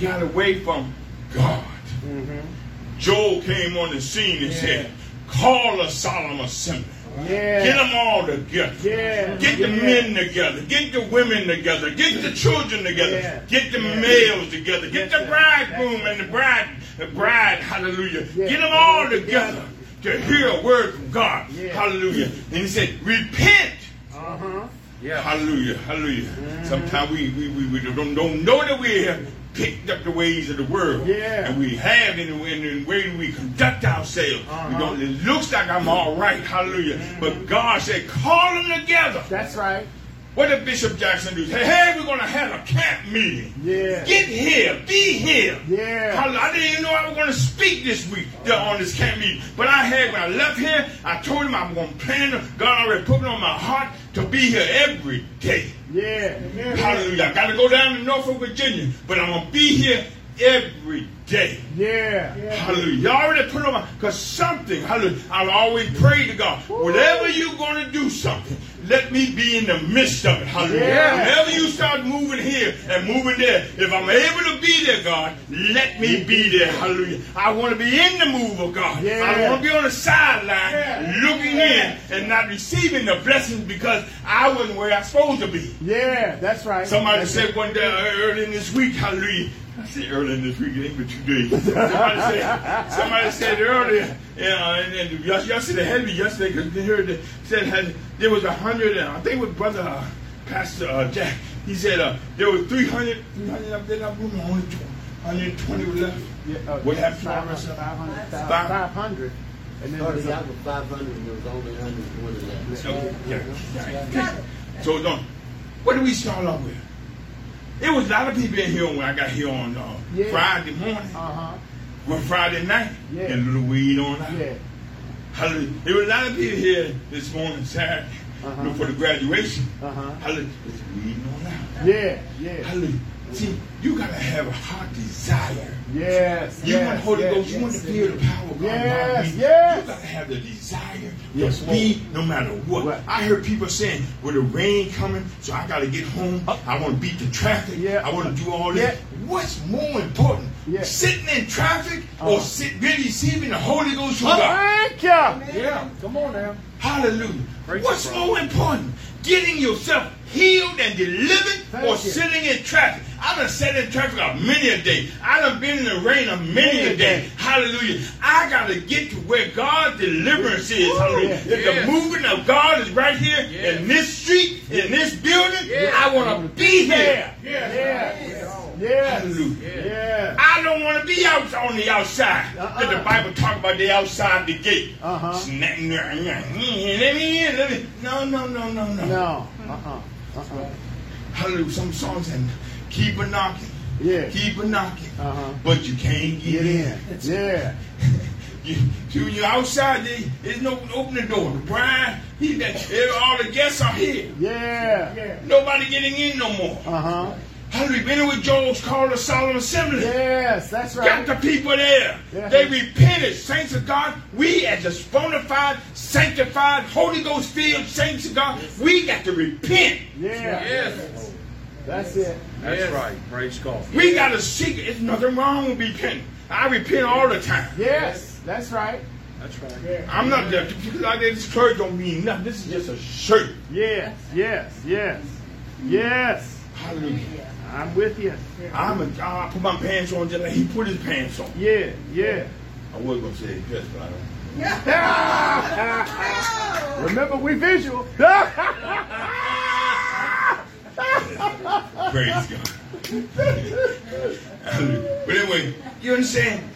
got away from God. Mm-hmm. Joel came on the scene and said, Call a solemn assembly. Yeah. Get them all together. Yeah. Get the Yeah. men together. Get the women together. Get the children together. Yeah. Get the Yeah. males together. Get That's the bridegroom and the bride, the bride. Hallelujah. Yeah. Get them all All together together. to hear a word from God. Yeah. Hallelujah. And he said, Repent. Uh-huh. Yeah. Hallelujah. Hallelujah. Sometimes we, we, we, we don't, don't know that we have picked up the ways of the world. Yeah. And we have in the, in the way we conduct ourselves. Uh-huh. don't, it looks like I'm all right. Hallelujah. But God said, call them together. That's right. What did Bishop Jackson do? Say, hey, we're going to have a camp meeting. Yeah. Get here. Be here. Yeah. Hallelujah. I didn't even know I was going to speak this week there on this camp meeting. But I had, when I left here, I told him I'm going to plan. God already put it on my heart to be here every day. Yeah. Amen. Hallelujah. I got to go down to Norfolk, Virginia. But I'm going to be here every day. Yeah. Hallelujah. You already put on my, because something, hallelujah, I've always prayed to God, whatever you're going to do something, let me be in the midst of it. Hallelujah. Yeah. Whenever you start moving here and moving there, if I'm able to be there, God, let me be there. Hallelujah. I want to be in the move of God. Yeah. I want to be on the sideline Yeah. looking in and not receiving the blessings because I wasn't where I was supposed to be. Yeah, that's right. Somebody That's said one day uh, early in this week, hallelujah. I said early in this week, it ain't but two days. *laughs* Somebody said, somebody said earlier, you know, and, and yes- yesterday, had me yesterday, because they heard that, said had, there was a hundred, and I think it was brother, uh, Pastor uh, Jack, he said uh, there was 300, 300 up there in that room, only 120 were left. Yeah, uh, What happened to all 500, the rest of them? 500, Five- 500. And then Started there's out with 500 and there was only 120 left. So, yeah, yeah, yeah. So, don't, what did we start off with? There was a lot of people in here when I got here on uh, Yeah. Friday morning. uh-huh. Well, Friday night, Yeah. and a little weed on out. Yeah. Hallelujah. There were a lot of people here this morning, Saturday, Uh-huh. for the graduation. Uh-huh. Hallelujah. It's weed on out. Yeah, yeah. Hallelujah. See, you gotta have a heart desire. Yes, You yes, want Holy yes, Ghost, you want to feel the power of God. Yes, around you. yes. You gotta have the desire Yes, to be no matter what. What? I heard people saying, with the rain coming, so I gotta get home. I want to beat the traffic. Yeah. I want to do all this. Yeah. What's more important? Yeah. Sitting in traffic Uh-huh. or sit, really receiving the Holy Ghost from God? Thank you. Yeah, come on now. Hallelujah. Praise What's the more important? Getting yourself healed and delivered Thank or you. sitting in traffic? I done sat in traffic a many a day. I done been in the rain a many a day. Hallelujah. I got to get to where God's deliverance is. Hallelujah. Yeah. If the movement of God is right here Yeah. in this street, in this building, Yeah. I want to be here. Yeah. Yes. Yes. Hallelujah. Yeah. I don't want to be out on the outside. Uh-uh. The Bible talk about the outside the gate. Uh-huh. Let me in. Let me. No, no, no, no, no. No. Uh-uh. Uh-uh. Hallelujah. Some songs and keep a knocking. Yeah. Keep a knocking. Uh-huh. But you can't get, Get in. in. *laughs* Yeah. You, you're outside, there, there's no open the door. The bride, he, that, all the guests are here. Yeah. yeah. Nobody getting in no more. Uh-huh. Hallelujah. Hallelujah been with Joel's called a solemn assembly. Yes, that's right. Got the people there. Yeah. They repented. Saints of God, we as a bona fide, sanctified, Holy Ghost filled saints of God, we got to repent. Yeah. Yes. That's it. That's Yes. right. Praise God. We got to seek it. There's nothing wrong with repenting. I repent all the time. Yes, that's right. That's right. I'm not there. Because like this clerk don't mean nothing. This is just a shirt. Yes, yes, yes. Yes. Hallelujah. I'm with you. I'm a, I put my pants on just like he put his pants on. Yeah, yeah. I was going to say yes, but I don't. *laughs* Remember, we visual. *laughs* Praise God. *laughs* But anyway, you understand?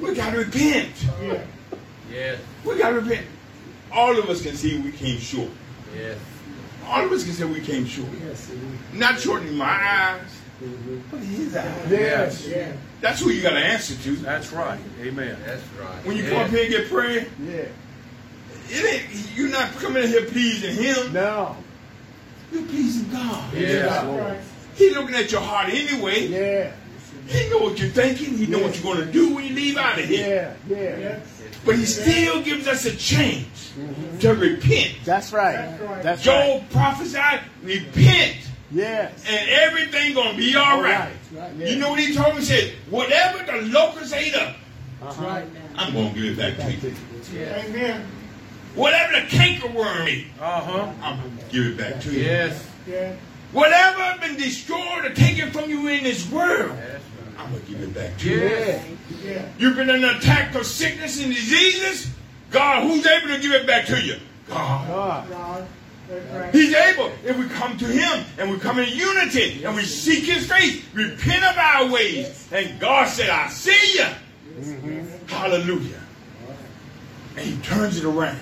We got to repent. Yeah. Yes. We got to repent. All of us can see we came short. Yes. All of us can say we came short. Not short in my eyes, but in his eyes. yes. That's who you got to answer to. That's right. Amen. That's right. When you Yeah. come up here and get prayer, Yeah. it ain't you're not coming in here pleasing him. No. You're pleasing God. Yes, Lord. He's looking at your heart anyway. Yeah. He know what you're thinking. He know what you're going to do when you leave out of here. Yeah. Yeah. But he still gives us a chance to repent. That's right. That's right. Joel prophesied, repent, Yes. and everything gonna be all right. Yeah. You know what he told me? He said, whatever the locusts ate up, Uh-huh. I'm gonna give it back to you. Amen. Whatever the cankerworm ate, Uh huh. I'm gonna give it back to you. Yes. Whatever been destroyed or taken from you in this world, I'm gonna give it back to you. Yes. You've been in an attack of sickness and diseases. God, who's able to give it back to you? God. God. He's able if we come to Him and we come in unity and we seek His face, repent of our ways. And God said, I see you. Hallelujah. And He turns it around.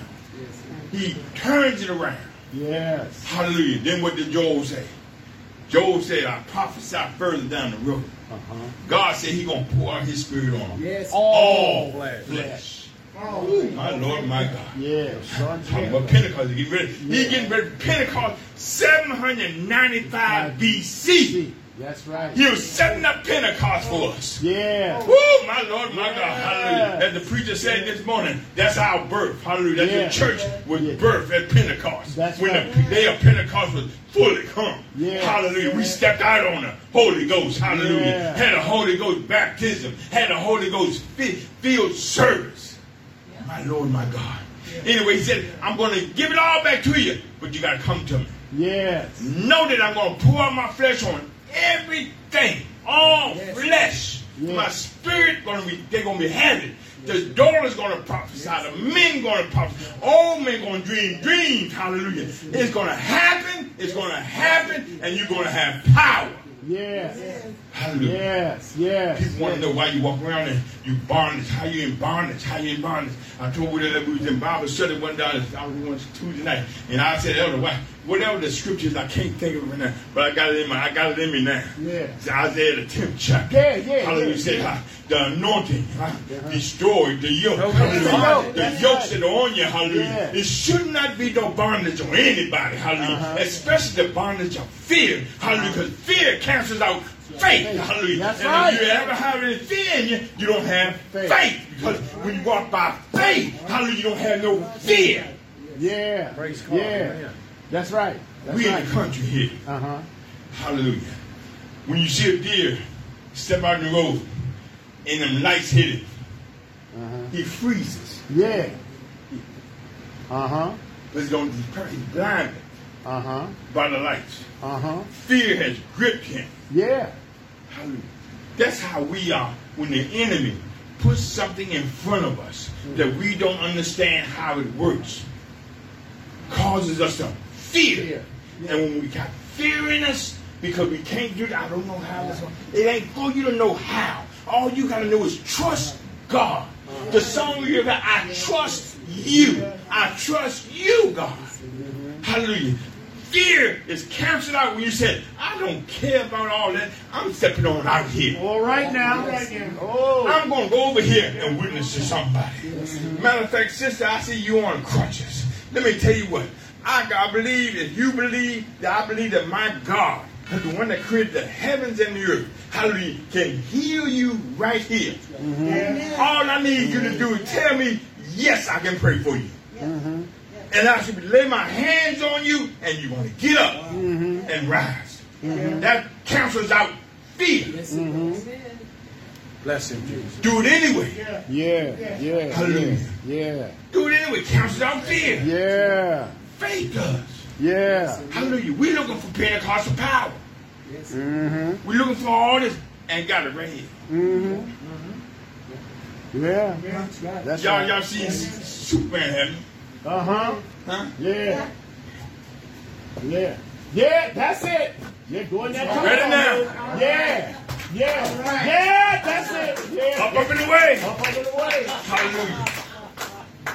He turns it around. Yes. Hallelujah. Then what did Joel say? Joel said, I prophesy further down the road. Uh-huh. God said He gonna pour out His Spirit on them. Yes. All flesh. flesh. My Lord, my God. Yes. Son, Talking about Pentecost. He getting ready. He getting ready for Pentecost 795 BC. That's right. He was setting up Pentecost for us. Yeah. Woo, my Lord, my God, hallelujah. As the preacher said this morning, that's our birth, hallelujah. That's Yeah. the church was Yeah. birth at Pentecost. That's when right. the day of Pentecost was fully come. Yeah. Hallelujah. We stepped out on the Holy Ghost, hallelujah. Yeah. Had a Holy Ghost baptism, had a Holy Ghost fi- field service. My Lord, my God. Anyway, he said, I'm going to give it all back to you, but you got to come to me. Yes. Know that I'm going to pour out my flesh on everything, all flesh. Yeah. My spirit to be, they're to be heavy. The daughter's going to prophesy. The men to prophesy. All men going to dream dreams. Hallelujah. It's going to happen. It's going to happen. And you're going to have power. Yes. Hallelujah. Yes. Yes. People want to know why you walk around and you bondage, how you in bondage, how you in bondage. I told you that we was in Bible study one day, I was on Tuesday night, and I said, Elder, why, whatever the scriptures, I can't think of it right now, but I got it in my, I got it in me now. Yeah. It's Isaiah the 10th chapter. Yeah, yeah, Hallelujah. yeah, said, yeah. the anointing huh, destroyed the yoke. Hallelujah. The yokes right. that are on you, hallelujah. Yeah. It should not be no bondage on anybody, hallelujah. Uh-huh. Especially the bondage of fear, hallelujah, because fear cancels out faith, hallelujah. That's and right. if you ever have any fear in you, you don't have Faith. faith. Because when you walk by faith, hallelujah, you don't have no fear. Yeah. Praise God. Yeah. Amen. That's right. That's we right. in the country here. Uh huh. Hallelujah. When you see a deer step out in the road and them lights hit it, Uh huh. he freezes. Yeah. Uh huh. But he's, going, he's blinded Uh huh. by the lights. Uh huh. Fear has gripped him. Yeah. Hallelujah. That's how we are when the enemy puts something in front of us that we don't understand how it works. Causes us to fear. And when we got fear in us, because we can't do it, I don't know how one. It ain't for you to know how. All you gotta know is trust God. The song you got, I trust you. I trust you, God. Hallelujah. Fear is canceled out when you said, I don't care about all that. I'm stepping on out here. All right now. Oh. I'm going to go over here and witness to somebody. Matter of fact, sister, I see you on crutches. Let me tell you what. I, I believe, if you believe, that I believe that my God, the one that created the heavens and the earth, hallelujah, can heal you right here. Mm-hmm. All I need you to do is tell me, yes, I can pray for you. Mm-hmm. And I should lay my hands on you, and you're going to get up and rise. That cancels out fear. Bless him, Jesus. Do it anyway. Yeah. Yeah. Hallelujah. Yeah. Do it anyway. Cancels out fear. Yeah. Faith does. Yeah. Hallelujah. We're looking for Pentecostal power. Mm-hmm. We're looking for all this and got it right here. Mm-hmm. Yeah. That's Y'all, right. y'all see S- Superman heaven? Uh huh. Huh? Yeah. Yeah. Yeah, that's it. Yeah, go in that Ready now. Yeah. Yeah. Yeah, that's it. Yeah. Up, up and away. Up under the way. Hallelujah.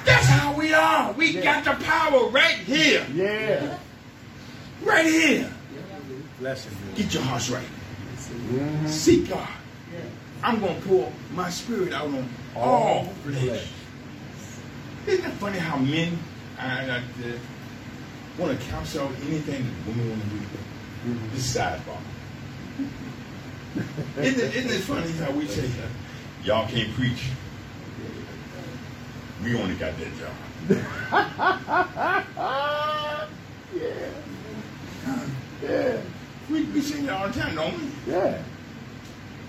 That's how we are. We got the power right here. Yeah. Right here. Bless him, Jesus. Get your hearts right. Mm-hmm. Seek God. I'm going to pour my spirit out on all flesh. Isn't it funny how men I, I, uh, want to counsel anything that women want to do? This sidebar. isn't, it, isn't it funny how we say, y'all can't preach? We only got that job. *laughs* Yeah. Yeah. We, we say that all the time, don't we? Yeah.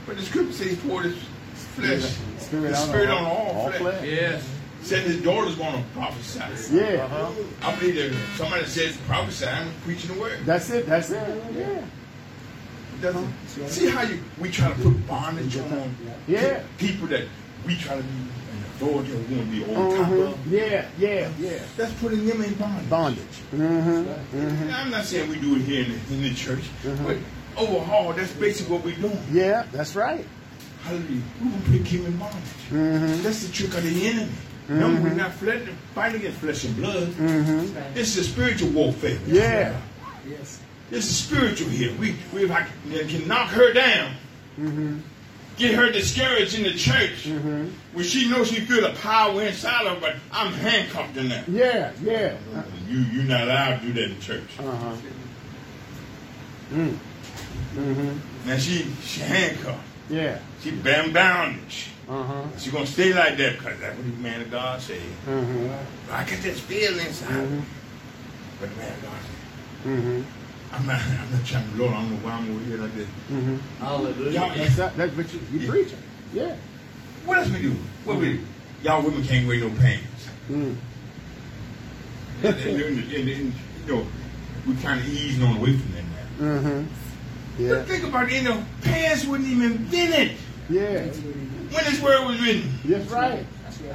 But the scripture says, pour this flesh, Spirit the on spirit all- on all, all flesh. flesh. Yes. Said his daughter's going to prophesy. Yeah. Uh-huh. I believe that somebody says prophesy, I'm preaching the word. That's it. That's it. Yeah. Doesn't see how you we try to put bondage on Yeah. people that we try to be an authority or want to be on top Mhm. of. Yeah. Yeah. Yeah. That's putting them in bondage. Bondage. Mm-hmm. And I'm not saying we do it here in the, in the church, but overall, that's basically what we're doing. Yeah, that's right. Hallelujah. We're going to put him in bondage. Mm-hmm. That's the trick of the enemy. No, we're not fle- fighting against flesh and blood. Mm-hmm. This is a spiritual warfare. Yeah. Yes. This is spiritual here. We we like, can knock her down, Mm-hmm. get her discouraged in the church, Mm-hmm. where she knows she feel the power inside of her, but I'm handcuffed in there. Yeah. Yeah. You you're not allowed to do that in church. Uh-huh. Mm hmm. Now she she handcuffed. Yeah. She bam bondage. Uh huh. She gonna stay like that because that's what the man of God said. Mm-hmm. I get this feeling inside. Mhm. But the man of God said, Mm-hmm. I'm not I'm not trying to Lord, I don't know why I'm over here like this. Mm-hmm. Hallelujah. Y'all, That's that. That's what you, you Yeah. preaching. Yeah. what else we do? What we do? Y'all women can't wear no pants. Mm. *laughs* and, and, and, and, and, you know, we're kind of easing on away from that now. Mm-hmm. But Yeah. think about it, you know, pants wouldn't even invented Yeah. When this word was written. That's right.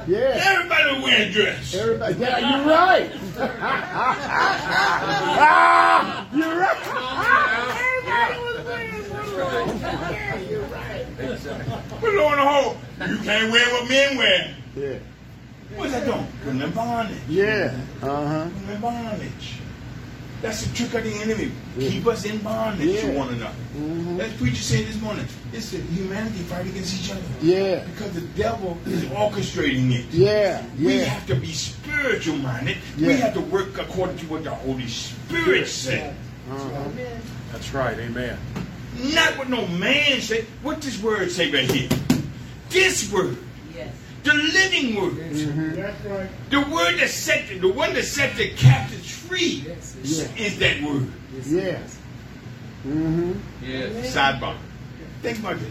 Yeah. Everybody was wearing dress. Everybody. Yeah, you're right. *laughs* ah, you're right. Everybody was wearing Yeah, you're right. But lo and behold, you can't wear what men wear. Yeah. What's that doing? Putting them in bondage. Yeah. Uh huh. Putting them bondage. That's the trick of the enemy. Keep us in bondage Yeah. to one another. Mhm. As preacher said this morning, it's the humanity fight against each other. Yeah. Because the devil is orchestrating it. Yeah. We Yeah. have to be spiritual minded. Yeah. We have to work according to what the Holy Spirit said. Uh-huh. That's right. Amen. Not what no man say. What this word say right here? This word. The living word. Mhm. The word that set the, the one that set the captives free Yeah. is that word. Yeah. Mm-hmm. Sidebar. Think about this.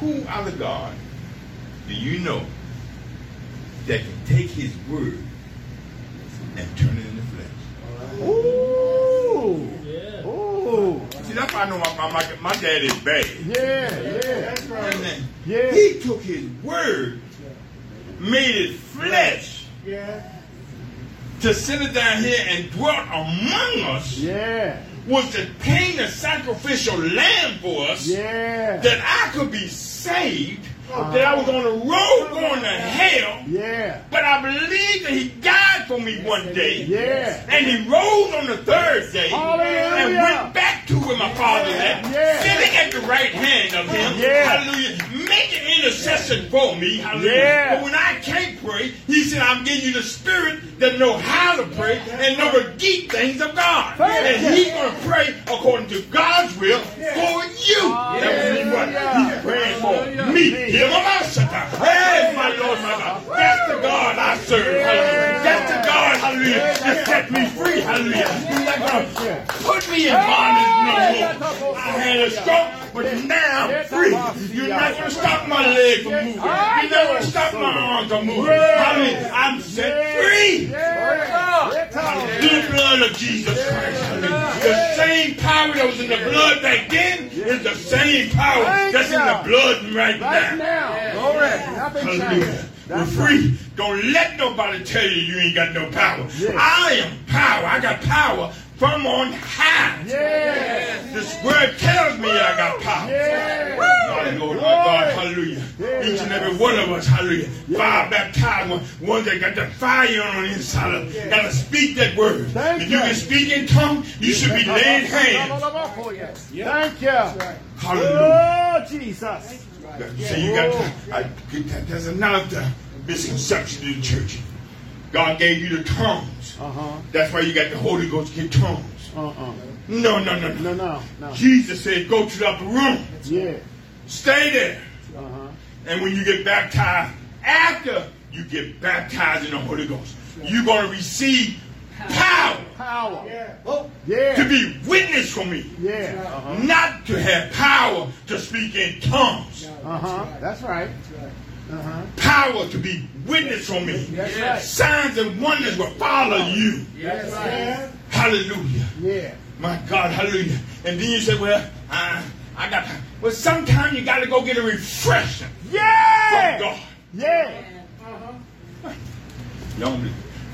Who out of God do you know that can take his word and turn it into flesh? Ooh. Ooh. See, that's why I know my, my, my, my dad is bad. Yeah. Yeah. And then Yeah. He took his word, made it flesh, Yeah. to sit it down here and dwelt among us, Yeah. was to paint a sacrificial lamb for us, Yeah. that I could be saved, uh-huh. that I was on the road going to hell, Yeah. but I believe that he died for me one day. Yeah. And he rose on the third day Hallelujah. and went back to where my father at, sitting at the right hand of him. Hallelujah. Making intercession for me. Hallelujah. But when I can't pray, he said, I'm giving you the spirit that know how to pray and know the deep things of God. And he's going to pray according to God's will for you. That means what? He's praying for me. Hear my mouth shut down. Hey, my Lord, my God. That's the God I serve. Hallelujah. Hallelujah, set me free. Hallelujah. Put me in bondage no more. I had a stroke, but now I'm free. You're not going to stop my leg from moving. You're not going to stop my arm from moving. Hallelujah. I'm set free. The blood of Jesus Christ. The same power that was in the blood back then is the same power that's in the blood right now. Hallelujah. We're free. Don't let nobody tell you you ain't got no power. Yeah. I am power. I got power from on high. Yeah. This word tells me I got power. My Lord, my God, hallelujah. Yeah. Each and every one of us, hallelujah. Fire baptized, one, one that got the fire on the inside of them. Got to speak that word. Thank if you you. can speak in tongues, you should be laying hands. Thank you. Hallelujah. Oh, Jesus. You say you got I, that, there's another misconception in the church. God gave you the tongues. Uh-huh. That's why you got the Holy Ghost get tongues. Uh-uh. No, no, no, No, no. no, no. Jesus said, go to the upper room. Yeah. Stay there. Uh-huh. And when you get baptized, after you get baptized in the Holy Ghost, you're going to receive power Power. Yeah. Oh, yeah. to be witness for me. Yeah. Uh-huh. Not to have power to speak in tongues. Uh-huh. That's right. Uh-huh. Power to be witness for me. That's right. Signs and wonders will follow you. That's right. Hallelujah. Yeah. My God, hallelujah. And then you say, well, I, I got time. Well, sometimes you got to go get a refreshing from God. Yeah. Uh-huh. Y'all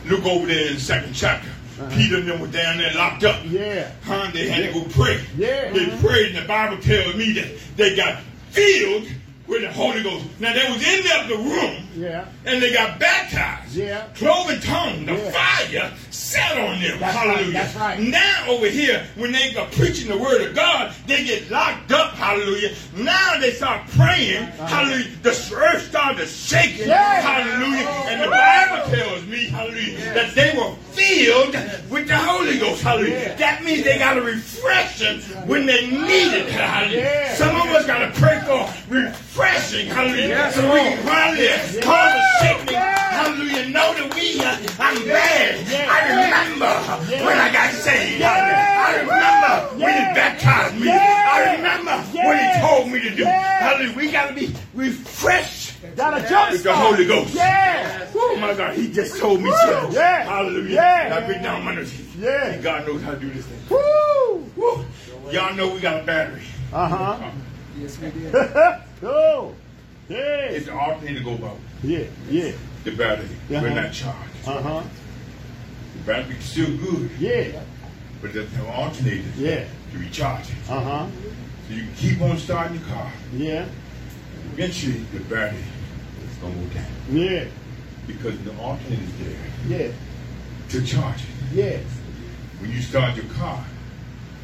look over there in the second chapter. Peter and them were down there locked up. Yeah. Huh? They had to go pray. Yeah. They prayed, and the Bible tells me that they got filled with the Holy Ghost. Now they was in the room, Yeah. and they got baptized. Yeah. Cloven tongue, the Yeah. fire sat on them. That's right, hallelujah. that's right. Now over here, when they are preaching the word of God, they get locked up. Hallelujah. Now they start praying. Hallelujah. The earth started shaking. Yeah. Hallelujah. And the Bible tells me, hallelujah, that they were filled with the Holy Ghost. Hallelujah. That means they got a refreshing when they need it. Hallelujah. Some of us got to pray for refreshing. Hallelujah. So we can finally cause a shaking. Hallelujah. Know that we, uh, I'm bad. I remember Yeah. when I got saved. Yeah. I remember when he baptized me. Yeah. I remember Yeah. what he told me to do. Yeah. Hallelujah. We got to be refreshed Got a jump with the Holy Ghost. Yeah. Oh my God, he just told me Woo. something. Yeah. Hallelujah. Yeah. I bring down my nose. Yeah. God knows how to do this thing. Woo. Woo. Y'all know we got a battery. Uh huh. Yes, we did. *laughs* oh. Yeah. It's the to go about Yeah. Yeah. the battery. Uh-huh. We're not charged. Uh huh. The battery's still good, Yeah. but there's no alternator Yeah. to recharge it. Uh huh. So you can keep on starting the car. Yeah. Eventually, the battery is going to go down Yeah. because the alternator is there Yeah. to charge it. Yes. When you start your car,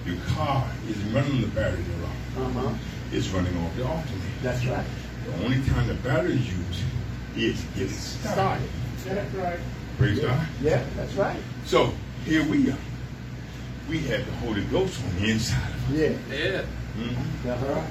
your car is running the battery no longer. Uh huh. It's running off the alternator. That's right. The only time the battery is used is to get it started. Started. That's right. Praise God. Yeah. That's right. So here we are. We have the Holy Ghost on the inside of us. Yeah. Yeah. Mhm. Uh huh.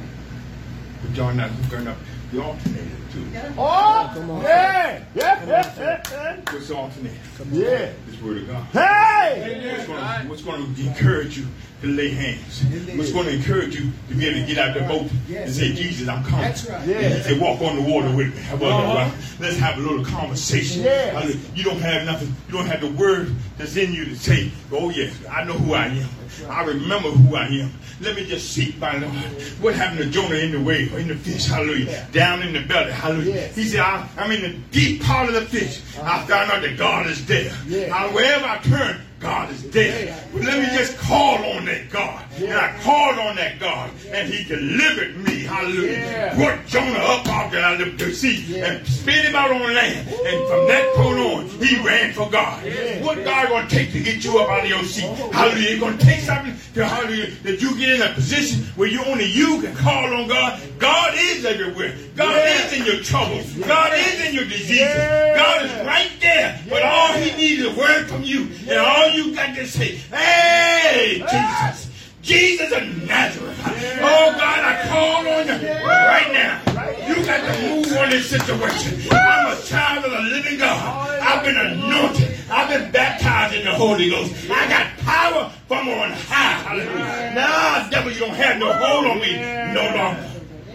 But y'all not hooking up the alternator too. Oh. Yeah. Yeah. Yeah. Yeah. What's the alternator? Yeah. This word of God. Hey. What's going, to, what's going to encourage you to lay hands? What's going to encourage you to be able to get out of the boat and say, Jesus, I'm coming. That's right. Yeah. And he said, walk on the water with me. How about that? Uh-huh. right? Let's have a little conversation. Yeah. You don't have nothing. You don't have the word that's in you to say, oh, yes, I know who I am. I remember who I am. Let me just seek my Lord. What happened to Jonah in the wave, or in the fish? Hallelujah. Down in the belly. Hallelujah. Yes. He said, I, I'm in the deep part of the fish. I uh-huh. found out that God is there. Now, wherever I turn, God is dead. But let me just call on that God. And I called on that God, and He delivered me. Hallelujah. Brought Jonah up out of the sea and spit him out on land. And from that point on, he ran for God. What God gonna take to get you up out of your seat? Hallelujah. It's gonna take something to hallelujah that you get in a position where you only you can call on God. God is everywhere. God is in your troubles. God is in your diseases. God is right there. But all he needs is a word from you. And all you got to say, hey, Jesus. Jesus of Nazareth. Oh God, I call on you right now. You got to move on this situation. I'm a child of the living God. I've been anointed. I've been baptized in the Holy Ghost. I got power from on high. Hallelujah. Now, devil, you don't have no hold on me no longer.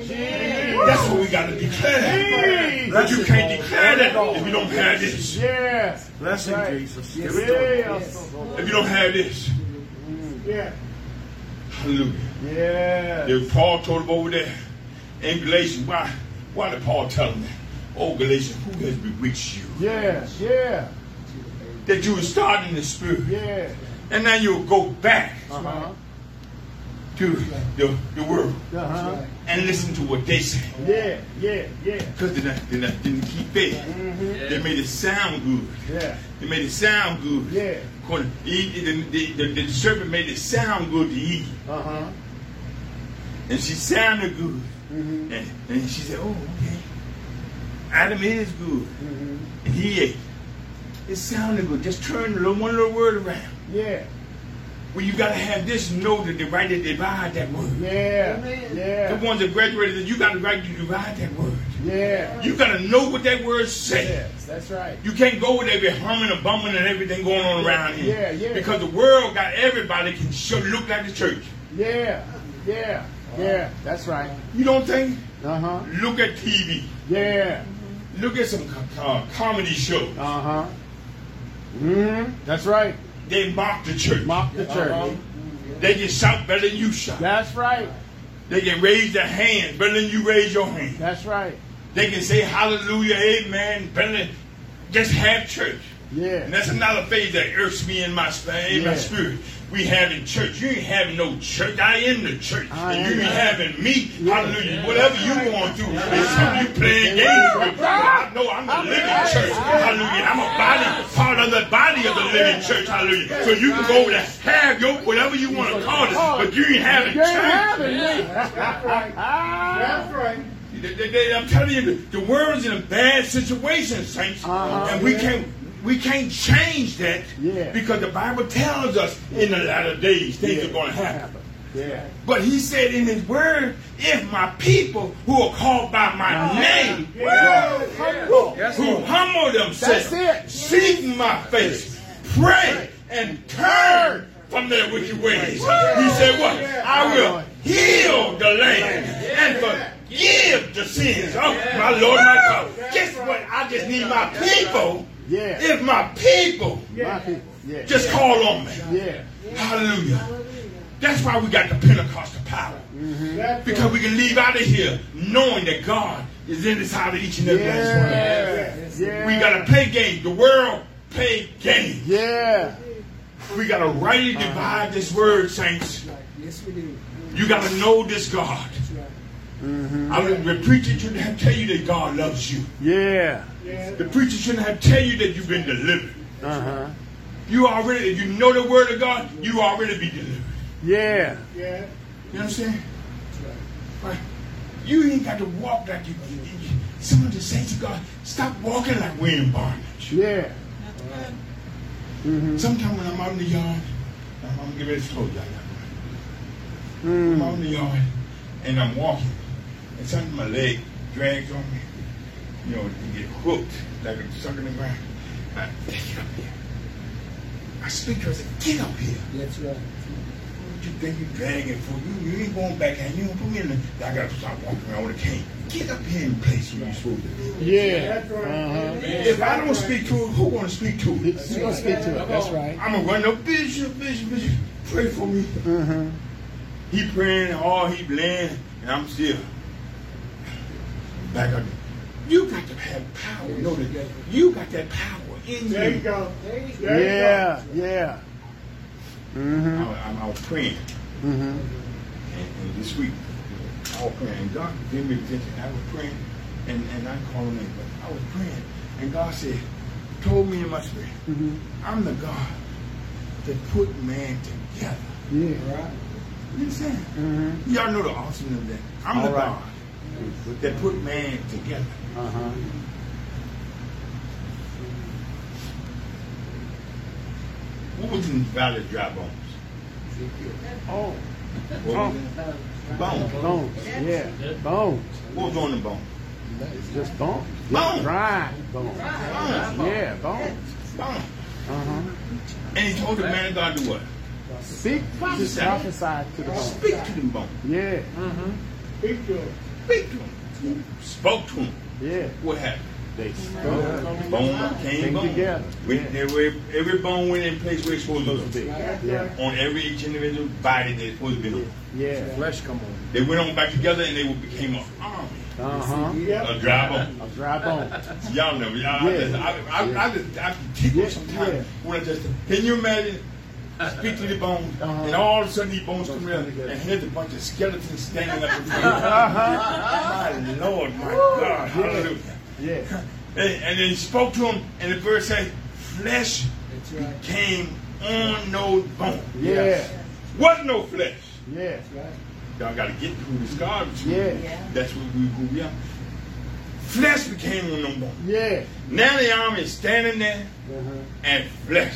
That's what we got to declare. But you can't declare that if you don't have this. Yeah. Blessing, Right. Jesus. Yeah. If you don't have this. Yeah. Hallelujah. Yeah. If Paul told him over there in Galatians, why, why did Paul tell him that? Oh, Galatians, who has bewitched you? Yeah. Yeah. That you were starting in the spirit. Yeah. And now you'll go back Uh huh. To the, the world Uh huh. and listen to what they say. Yeah. Yeah. Yeah. Because they, they not- didn't keep faith. Mm-hmm. They made it sound good. Yeah. They made it sound good. Yeah. He- The, the, the, the serpent made it sound good to Eve. Uh huh. And she sounded good. Mm-hmm. And, and she said, oh, okay. Adam is good. Mm-hmm. And he ate. It sounded good. Just turn one little word around. Yeah. Well, you got to have this know that the right to divide that word. Yeah. The Yeah. ones that graduated, that you got the right to divide that word. Yeah. You got to know what that word says. Yes, that's right. You can't go with every humming and bumming and everything going on around here. Yeah, yeah. Because the world got everybody can show, look like the church. Yeah. Yeah. Yeah. That's right. You don't think? Uh huh. Look at TV. Yeah. Look at some uh, comedy shows. Uh huh. Mm-hmm. That's right. They mock the church. Mock the church. Uh-huh. They can shout better than you shout. That's right. They can raise their hands better than you raise your hand. That's right. They can say hallelujah, amen, better than just have church. Yeah. And that's another phase that irks me in my, in my spirit. We having church. You ain't having no church. I am the church. I and you ain't having me. Hallelujah. Whatever you going through, it's something you playing games with. I know I'm the living church. Hallelujah. I'm a body, part of the body of the living church. Hallelujah. So you can go over there, have your whatever you want to call it, but you ain't having You ain't church. having me. That's right. They- they- they- I'm telling you, the, the world's in a bad situation, saints, Uh-huh. and we can't we can't change that Yeah. because the Bible tells us in the latter days things Yeah. are going to happen. Yeah. But He said in His Word, if my people who are called by my Uh-huh. name, Humble. who humble themselves, seek my face, pray, and turn from their wicked ways. He said, What? I will heal the land and forgive the sins. Oh, my Lord, my God. Guess what? I just need my people. Yeah. If my people My people. Yeah. just call on me. Yeah. Hallelujah. That's why we got the Pentecostal power. Mm-hmm. Because we can leave out of here knowing that God is inside of each and every last one of us. Yeah. Yeah. We got to play games. The world play games. Yeah. We got to rightly divide this word, saints. Yes, we do. You got to know this God. Mm-hmm. I mean, the preacher shouldn't have to tell you that God loves you. Yeah. The preacher shouldn't have to tell you that you've been delivered. Uh huh. You already, if you know the word of God, you already be delivered. Yeah. Yeah. You understand? Right. You ain't got to walk like you. you- you- Some of the saints of God, stop walking like we're in bondage. Yeah. Mm-hmm. Sometimes when I'm out in the yard, I'm, I'm getting ready to close y'all. I'm Mm. out in the yard and I'm walking, and sometimes my leg drags on me. You know, you get hooked like it's stuck in the ground. I get up here. I speak to her. I say, "Get up here." That's right. What you think you're dragging for? You, you ain't going back and you don't put me in the. I gotta stop walking around with a cane. Get up here and place where you're supposed to be. Yeah. That's right. Uh-huh. If I don't speak to it, who gonna speak to it? He's gonna speak to it. That's right. I'm gonna run up, Bishop, Bishop, Bishop. Pray for me. Mm-hmm. He praying, all he laying, and I'm still back up. there. You got to have power. Know that you got that power in There you you. go. There you go. Yeah. Yeah. I, Mm-hmm. I, I was praying, Mm-hmm. and, and this week I was praying, and God gave me attention. I was praying, and, and I called him, but I was praying, and God said, told me in my spirit, Mm-hmm. I'm the God that put man together. Yeah. Right. You understand? Mm-hmm. Y'all know the awesomeness of that. I'm the All right. God that put man together. Uh-huh. What was in the valley of dry bones? Oh. What was it? Bones. Bones. Yeah. Bones. What was on the bone? It's just bones. Bones. Dry bones. Bones. Yeah. Bones. Bones. Uh-huh. And he told the man of God to what? Speak. Prophesy. Prophesy to the bones. Speak to them bones. Yeah. Uh-huh. Speak to him. Speak to them. Spoke to them. Yeah. What happened? They spoke. Bone came Came bone. together. Went Yeah. every, every bone went in place where it's supposed Supposed to to be. be. Yeah. On every each individual body that it's supposed to be on. Yeah. Flesh come on. They went on back together and they became an army. Uh-huh. Yep. A dry bone. A dry bone. Y'all know, y'all. I, Yeah. just, I, I, Yeah. I just, I tickle Yeah, sometimes yeah. when I just. Can you imagine? Speak to the bones, Uh-huh. and all of a sudden these bones come in, together. and here's a bunch of skeletons standing up in front of. My Lord, my God, hallelujah. Yeah. And, and then he spoke to him, and the verse says, "Flesh right. came on no bone. Yeah. Was no flesh." Yeah. Y'all got to get through this God is. Yeah. That's what we, who we are. Flesh became on no bone. Yeah. Now the army is standing there Uh-huh. and flesh.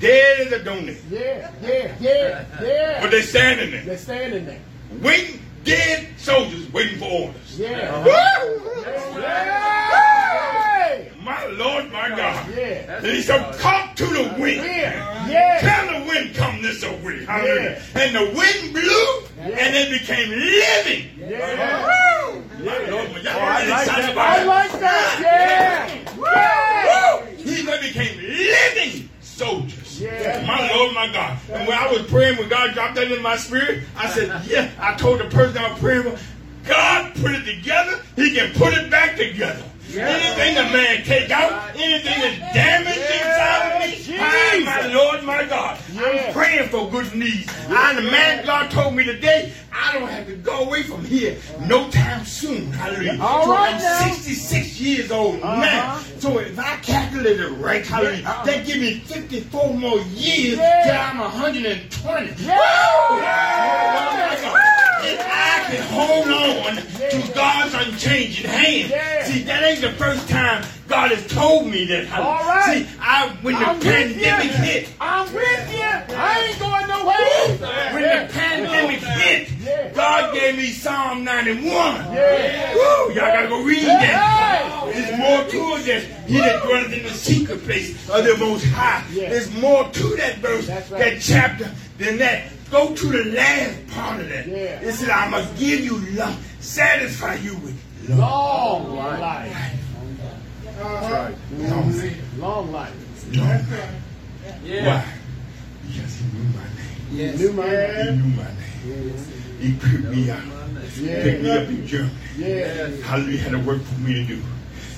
Dead as a donut. Yeah. Yeah. Yeah. Yeah. But they're standing there. They're standing there. Waiting, dead soldiers waiting for orders. Yeah. Woo! Hey! My Lord, my God. Yeah. And he said, come to the wind. Yeah. Yeah. Tell the wind come this way. Hallelujah. And the wind blew and it became living. Yeah. My Lord, my- y'all Oh, I like that. I like that. Yeah. Woo! Woo! He they became living soldiers. Yeah. My Lord, my God. And when I was praying, when God dropped that in my spirit, I said, Yeah. I told the person I was praying for, God put it together, He can put it back together. Anything a man take out, anything that's damaged inside of me, Ah, my Lord, my God. I'm praying for good needs. And the man God told me today, I don't have to go away from here no time soon. Hallelujah. All so right I'm now. 66 years old Uh-huh. now. So if I calculate it right, hallelujah, Uh-huh. that give me 54 more years Yeah. till I'm 120. Yeah. Woo! My. If I can hold on to God's unchanging hand. See, that ain't the first time God has told me that. All right. See, I when the I'm pandemic you. hit, I'm with you. I ain't going nowhere. when the pandemic hit, God gave me Psalm 91. Yeah. Woo, y'all gotta go read that. There's more to it than he that dwelleth in the secret place of the Most High. There's more to that verse, that chapter, than that. Go to the last part of that. It said, I must give you love, satisfy you with. Long life. Long life. Long life. Long life. Why? Because he knew my name. New my He knew my name. He picked me out. Picked me up in Germany. Yeah. Hallelujah had a work for me to do.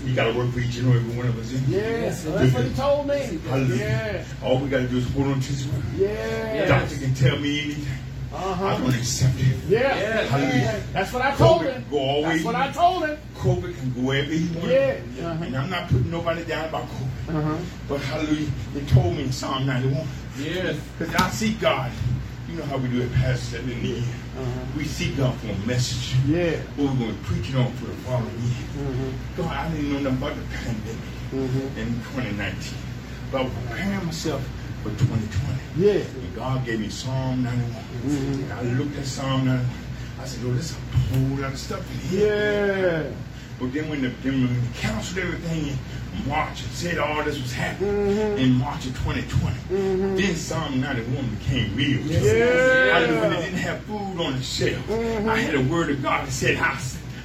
He got to work for each and every one of us. in here. Yeah. So that's what he told me. Hallelujah. Yeah. All we got to do is hold on to his word. Yeah. Doctor can tell me anything. Uh I'm going to accept it. Yeah. Hallelujah. That's what I told COVID him. go all That's what I told him. COVID can go wherever he wants. Yeah. Uh-huh. And I'm not putting nobody down about COVID. Uh huh. But hallelujah, they told me in Psalm 91. Yes. Because I see God. You know how we do it, Pastor, in the year. Uh-huh. We seek God for a message. Yeah. What we're going to preach it on for the following year. Mm-hmm. God, I didn't know nothing about the pandemic Mm-hmm. in 2019. But I was preparing myself for 2020. Yeah. God gave me Psalm 91. And I looked at Psalm 91. I said, Lord, there's a whole lot of stuff in here. Yeah. But then when the, then when they canceled everything in March and said all this was happening Mm-hmm. in March of 2020, then Psalm 91 became real. Yeah. I knew when they didn't have food on the shelf. Mm-hmm. I had a word of God that said, I,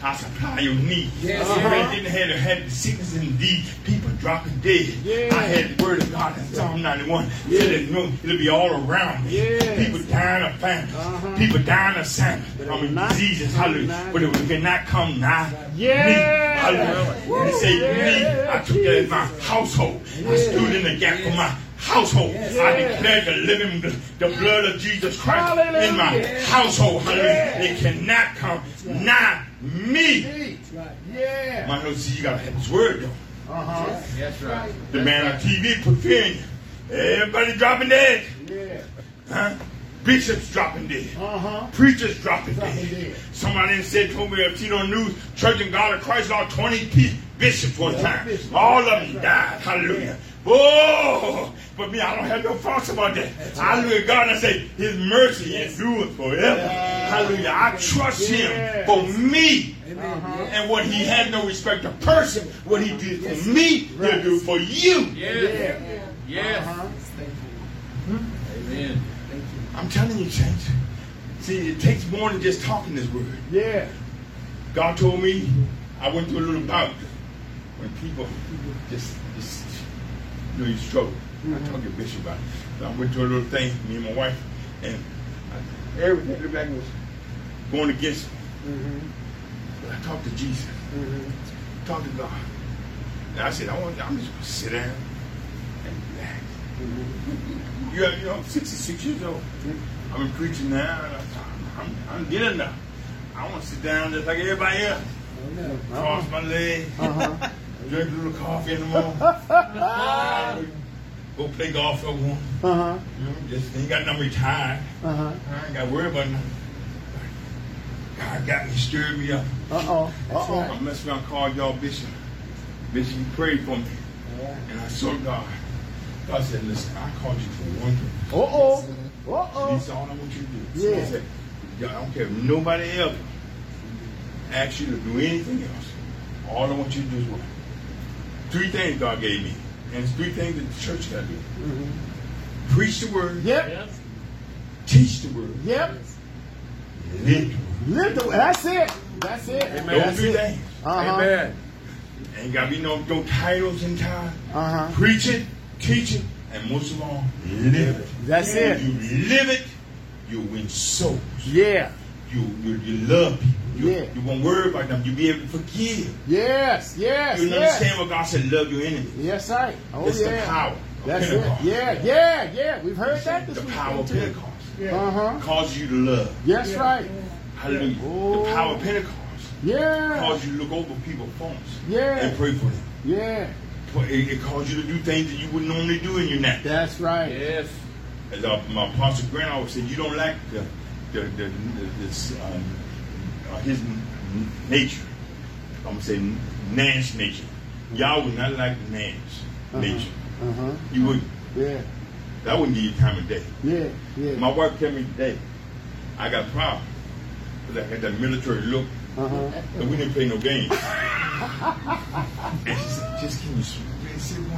I supply your need. Yes. Uh-huh. didn't have, had the sickness and deed, people dropping dead. Yeah. I had the word of God in Psalm 91. Said it, no, it'll be all around me. Yes. People dying of famine. Uh-huh. People dying of it I mean, not diseases, hallelujah. But it cannot come nigh Yeah. me. Hallelujah. When they say Yeah. me, I took that as my household. I stood in the gap for my household. I declared the living, the, the blood of Jesus Christ in my Hallelujah. household. Hallelujah. Yeah. It cannot come nigh me. Yeah. My husband, see, you gotta have his word though. Uh huh. That's right. The man on TV put fear in you. Everybody dropping dead. Yeah. Huh? Bishops dropping dead. Uh huh. Preachers dropping Dropping dead. dead. Somebody said, told me, I've seen on the news, Church and God of Christ lost 20 pe- bishops one time. bishops. All of them died. Hallelujah. Oh, but me, I don't have no thoughts about that. I look at God and I say, His mercy is endures forever. Hallelujah. I trust Yeah. Him for me. Uh-huh. And what He had no respect of person, what He did for me, He'll do for you. Yes. Yes. Uh-huh. Amen. I'm telling you, saints. See, it takes more than just talking this word. Yeah. God told me I went through a little bout when people just, just you know, you struggle. I talked to Bishop about it. So I went through a little thing, me and my wife, and I, everything looked like it was going against me. Mm-hmm. But I talked to Jesus, talked to God. And I said, I want, I'm just going to sit down and relax. Mm-hmm. You, know, you know, I'm 66 years old. I've been preaching now. and I'm, I'm, I'm getting enough. I want to sit down just like everybody else. Cross my legs. Uh-huh. *laughs* Drink a little coffee in the morning. *laughs* Go play golf for one. Uh-huh. You know, just ain't got nothing retired. Uh-huh. I ain't got to worry about nothing. God got me, stirred me up. Uh-oh. Uh-oh. I messed around, called y'all Bishop. Bishop, you prayed for me. And I saw God. God said, listen, I called you for one thing. Uh-oh. Uh-oh. That's all I want you to do. Yeah. He said, I don't care if nobody else asks you to do anything else. All I want you to do is what? Three things God gave me. And it's three things that the church got to do. Preach the word, Yep. teach the word, Yep. live the word. Live the That's it. That's it. Amen. Those That's three it. things. Uh-huh. Amen. Ain't got to be no, no titles in time. Uh-huh. Preach it, teach it, and most of all, live it. That's If it. you live it, you win souls. Yeah. You, you, you love people. You, Yeah. you won't worry about them. You'll be able to forgive. Yes. Yes. You yes. understand what God said, love your enemy. Yes, I. Oh, it's yeah. the power That's Pentecost. it. Yeah, yeah, yeah. We've heard that this The power of Pentecost Uh huh. causes you to love. Yes, right. Hallelujah. Oh. The power of Pentecost Yeah. causes you to look over people's faults Yeah. and pray for them. Yeah. But It, it causes you to do things that you wouldn't normally do in your natural. That's right. Yes. As our, my apostle Grant always said, you don't lack the, the, the, the this, um, uh, his nature. I'm gonna say Nash nature. Y'all would not like the Nash nature. Uh huh. You wouldn't. Yeah. That wouldn't give you time of day. Yeah. Yeah. My wife tell me today, I got a problem. Because I had that military look, Uh huh. and we didn't play no games. and she said, just can you s- sit pray?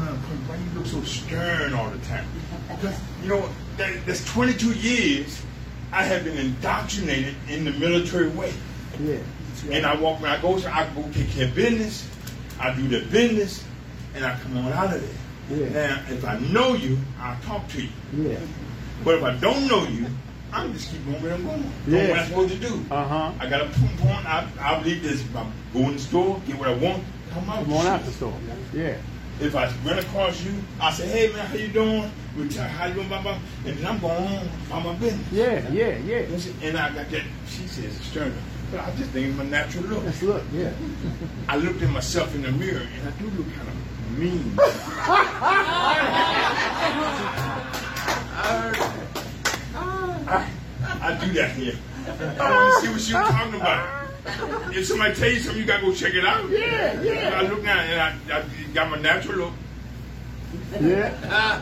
Why you look so stern all the time? Because, you know, that, that's 22 years I have been indoctrinated in the military way. Yeah. And I walk when I go, to I go take care of business, I do the business, and I come on out of there. Yeah. Now, if I know you, I'll talk to you. Yeah. But if I don't know you, I'm just keep going where I'm going. Doing Yeah. what I'm supposed to do. Uh huh. I got a point. I, I believe this. I go in the store, get what I want, come out. Come on out the store. Yeah. If I run across you, I say, hey man, how you doing? We tell how you doing, blah, blah. And then I'm going on about my business. Yeah. Yeah. Yeah. And I got that, she says, external. But I just think it's my natural look. Let's look. Yeah. I looked at myself in the mirror and I do look kind of mean. *laughs* I, I do that here. I want to see what she was talking about. If somebody tell you something, you gotta go check it out. Yeah, yeah. I look now and I, I got my natural look, Yeah.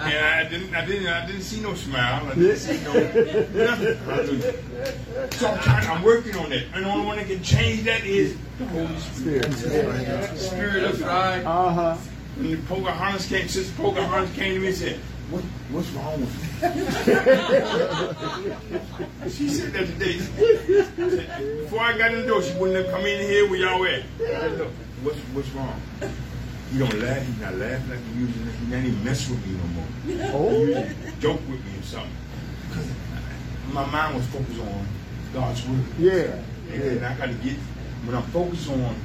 and I didn't, I didn't, I didn't see no smile. I didn't see no nothing. *laughs* So I'm trying, I'm working on it, and the only one that can change that is the Holy Spirit. Spirit. Spirit of God. Uh huh. When the Pocahontas came, Sister Pocahontas came to me and said, what, what's wrong with you? *laughs* she said that today. Before I got in the door, she wouldn't have come in here where y'all at. What's, what's wrong? He don't laugh, he's not laughing like he usually, he not even mess with me no more. He Oh. usually joke with me or something. Because my mind was focused on God's word. Yeah. And Yeah. I got to get when I'm focused on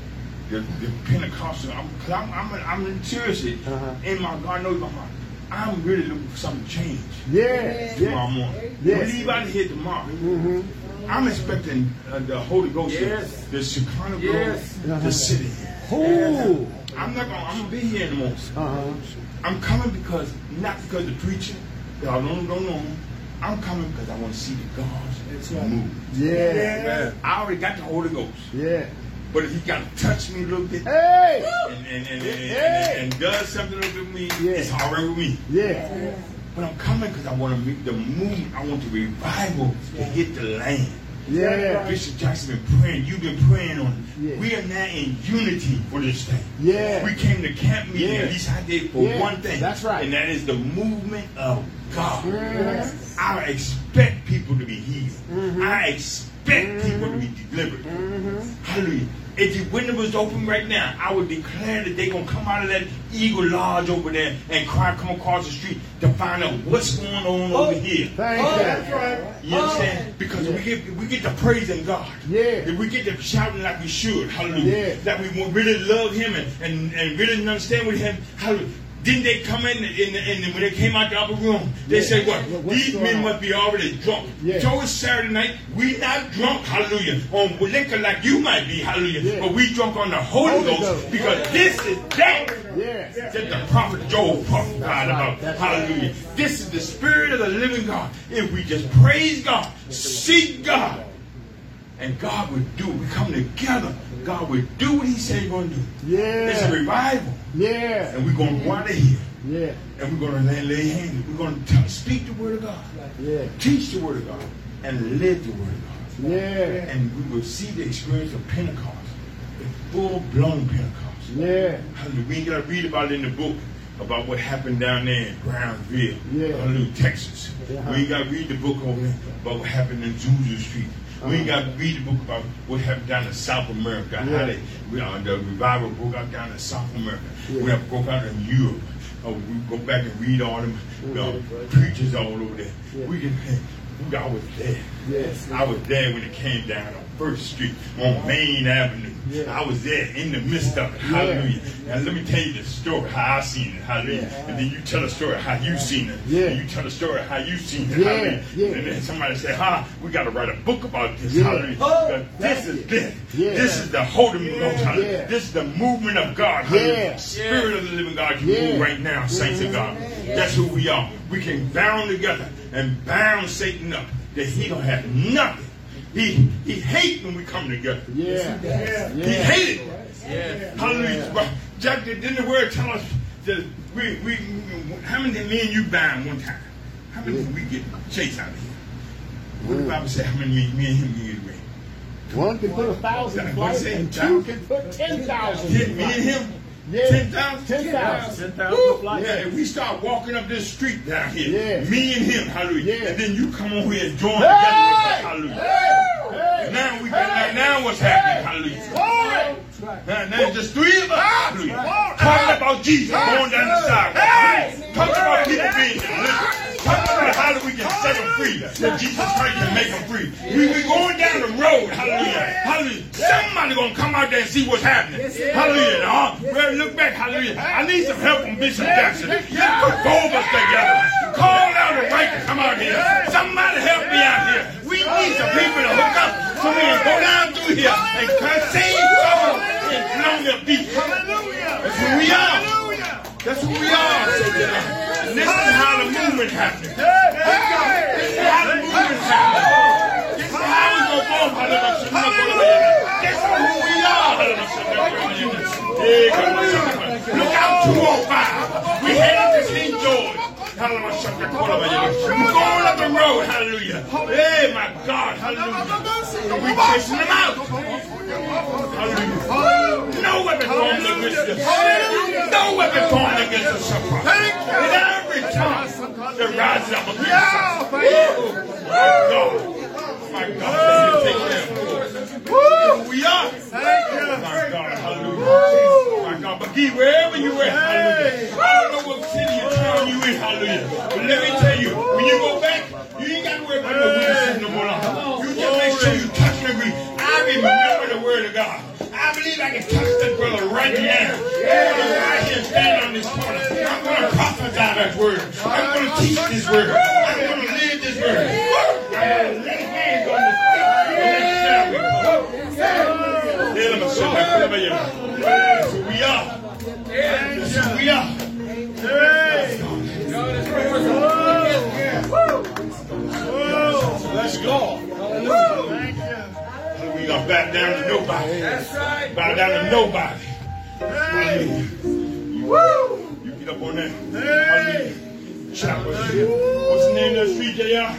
the, the Pentecostal. I'm, cause I'm, I'm, I'm seriously Uh-huh. in my God knows my heart. I'm really looking for something to change Yeah. tomorrow Yeah. morning. Yes. We leave out of here tomorrow. Mm-hmm. I'm expecting uh, the Holy Ghost, to- Yes. the Shekinah glory, Yes. Uh-huh. to sit in. Ooh. I'm not gonna. I'm gonna be here anymore. Uh huh. I'm coming because not because the preacher. Y'all don't don't know. him. I'm coming because I want to see the gods move. Yeah. I already got the Holy Ghost. Yeah. But if he got to touch me a little bit Hey. and, and, and, and, Hey. and, does something a little bit with me, Yeah. it's all right with me. Yeah. But I'm coming because I want to make the movement. I want the revival to hit the land. Yeah. Bishop Jackson been praying. You've been praying on it. Yeah. We are now in unity for this thing. Yeah. We came to camp meeting, Yeah. at least I did, for Yeah. one thing. That's right. And that is the movement of God. Yes. I expect people to be healed. Mm-hmm. I expect people to be delivered. Hallelujah. If the window was open right now, I would declare that they're going to come out of that Eagle Lodge over there and cry, come across the street to find out what's going on over oh, here. Thank you. You understand? Oh. Because we get we get to praising God. Yeah. If we get to shouting like we should, hallelujah. Yeah. That we really love him and, and, and really understand with him. Hallelujah. Didn't they come in and, when they came out the upper room, they Yeah. said what? What's These men must be already drunk. Yeah. So it's Saturday night. We not drunk, hallelujah, on liquor like you might be, hallelujah. Yeah. But we drunk on the Holy, Holy Ghost, Ghost. because this is that Yeah. that the prophet Joel prophesied right. about. That's right. Hallelujah. This is the spirit of the living God. If we just praise God, seek God, and God will do. We come together. God will do what He said He's going to do. Yeah. It's a revival, Yeah. and we're going to go out of here, Yeah. and we're going to lay, lay hands. We're going to speak the word of God, Yeah. teach the word of God, and live the word of God. Yeah. And we will see the experience of Pentecost, a full-blown Pentecost. Yeah. We ain't got to read about it in the book about what happened down there in Brownsville, Yeah. Hallelujah, Texas. Uh-huh. We got to read the book over there about what happened in Azusa Street. We ain't got to read the book about what happened down in South America. How they, we, uh, the revival broke out down in South America. Yeah. We have broke out in Europe. Uh, we go back and read all them uh, Mhm. preachers all over there. Yeah. We can. I was there. Yes. I was there when it came down on First Street on Main Avenue. Yeah. I was there in the midst of it. Hallelujah. Now let me tell you the story how I seen it. Hallelujah. Yeah. And then you tell a story how you seen it. Yeah. And you tell a story how you seen it. Yeah. Hallelujah. Yeah. And then somebody say, "Ha, we got to write a book about this." Yeah. Hallelujah. Oh, this is this. Yeah. This is the Holy Ghost. Hallelujah. Yeah. This is the movement of God. Hallelujah. Yeah. Spirit of the living God can Yeah. Move right now, saints of God. That's who we are. We can bound together and bound Satan up that he don't have nothing. He he hate when we come together. Yeah. He Yeah. hated it. Hallelujah. But Jack, didn't the word tell us that we, we, how many did me and you bound one time? How many did we get chased out of here? What did the Bible say? How many me, me and him get away? One can put a thousand in What and two can put ten thousand. Ten, me and him? Yeah. Ten thousand? Ten thousand. Yeah, if we start walking up this street down here, Yeah. me and him, hallelujah, Yeah. and then you come over here and join Hey! together with us, hallelujah. Now we got now, now what's happening, hallelujah. Now, now it's just three of us, hallelujah. Talking about Jesus going down the sidewalk. Talking about people being delivered. How we can set them free. That Jesus Christ can make them free. We we going down the road, hallelujah. Hallelujah. Somebody gonna come out there and see what's happening. Hallelujah. Now, well, look back, hallelujah. I need some help from Bishop Jackson. Let's put both of us together. Call out the right to come out here. Somebody help me out here. We need some people to hook up so we can go down through here and save in Columbia Beach. Hallelujah! That's who we are. That's who we are. And this is how the movement happens. This is how the movement happens. This is how we go. Hallelujah. This is who we are. Look out 205. We headed to St. George. We're going up the road. Hallelujah. Hey, my God. Hallelujah. And we chasing them out. Hallelujah. No weapon formed against us. No weapon formed against us shall prosper. And every tongue that rises up against us. Oh, my God. My God. Woo! We are. My God. Hallelujah. My God. But Gee, wherever you at, hallelujah. I don't know what city or town you in, hallelujah. But let me tell you, when you go back, you ain't got to worry about no witnesses no more. You just make sure you touch and agree. I remember the word of God. I believe I can touch that brother right now. I'm going to stand on this corner. I'm going to prophesy that word. I'm going to teach this word. I'm going to live this word. I'm going to lay we are. We are. Let's go. We back down to nobody. Bow down to nobody. What's the name of street, JR?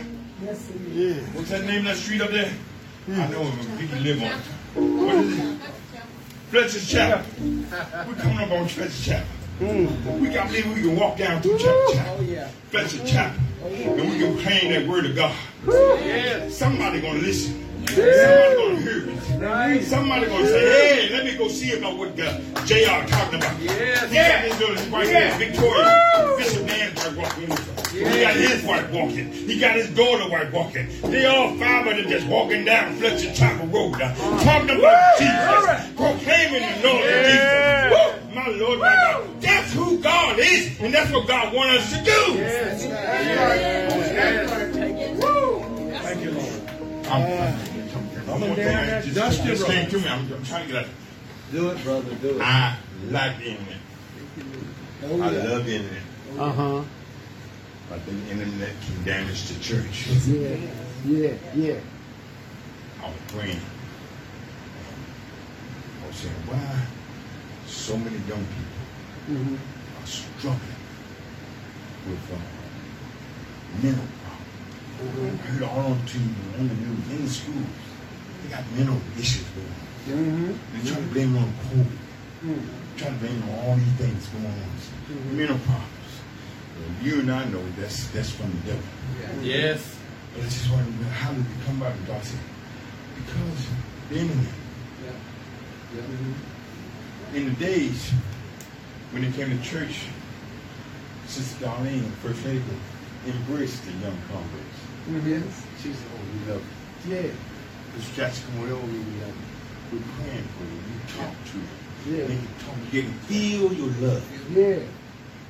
What's that name of street up there? I know we can live on it. What is it? Fletcher's Chapel. We're coming up on Fletcher's Chapel. We got to believe we can walk down through Chapel Chapel. Fletcher Chapel. And we can claim that word of God. Somebody gonna listen. Somebody gonna hear it. Somebody gonna say, hey, let me go see about what uh, JR talking about. He got his little wife there, Victoria, got his wife walking. He got his daughter wife walking. They all five of them just walking down Fletcher Chapel Road, uh, talking about Jesus, proclaiming the Lord of Jesus. Woo! My Lord, my God. That's who God is, and that's what God wants us to do. I'm, I'm gonna just, just, just came to me. I'm, I'm trying to get out. Do it, brother. Do it. I like the internet. I love the internet. Uh huh. But the internet can damage the church. Yeah. Yeah. Yeah. I was praying. I was saying, why so many young people Mm-hmm. are struggling with uh, mental problems. I heard all on TV, on the news, in the schools, they got mental issues going on. Mm-hmm. They try to blame on COVID. Try to blame it on all these things going on. Mental problems. You and I know that's that's from the devil. Yes. But I just want to know how did it come by the God said, because the internet. Mm-hmm. In the days when it came to church, Sister Darlene, First Lady, embraced the young converts. Mm-hmm. Yes. She said, oh, we love you. Yeah. Jackson come over me, we like, we're praying for you. You talk to them. Yeah. They can talk, they can feel your love. Yeah.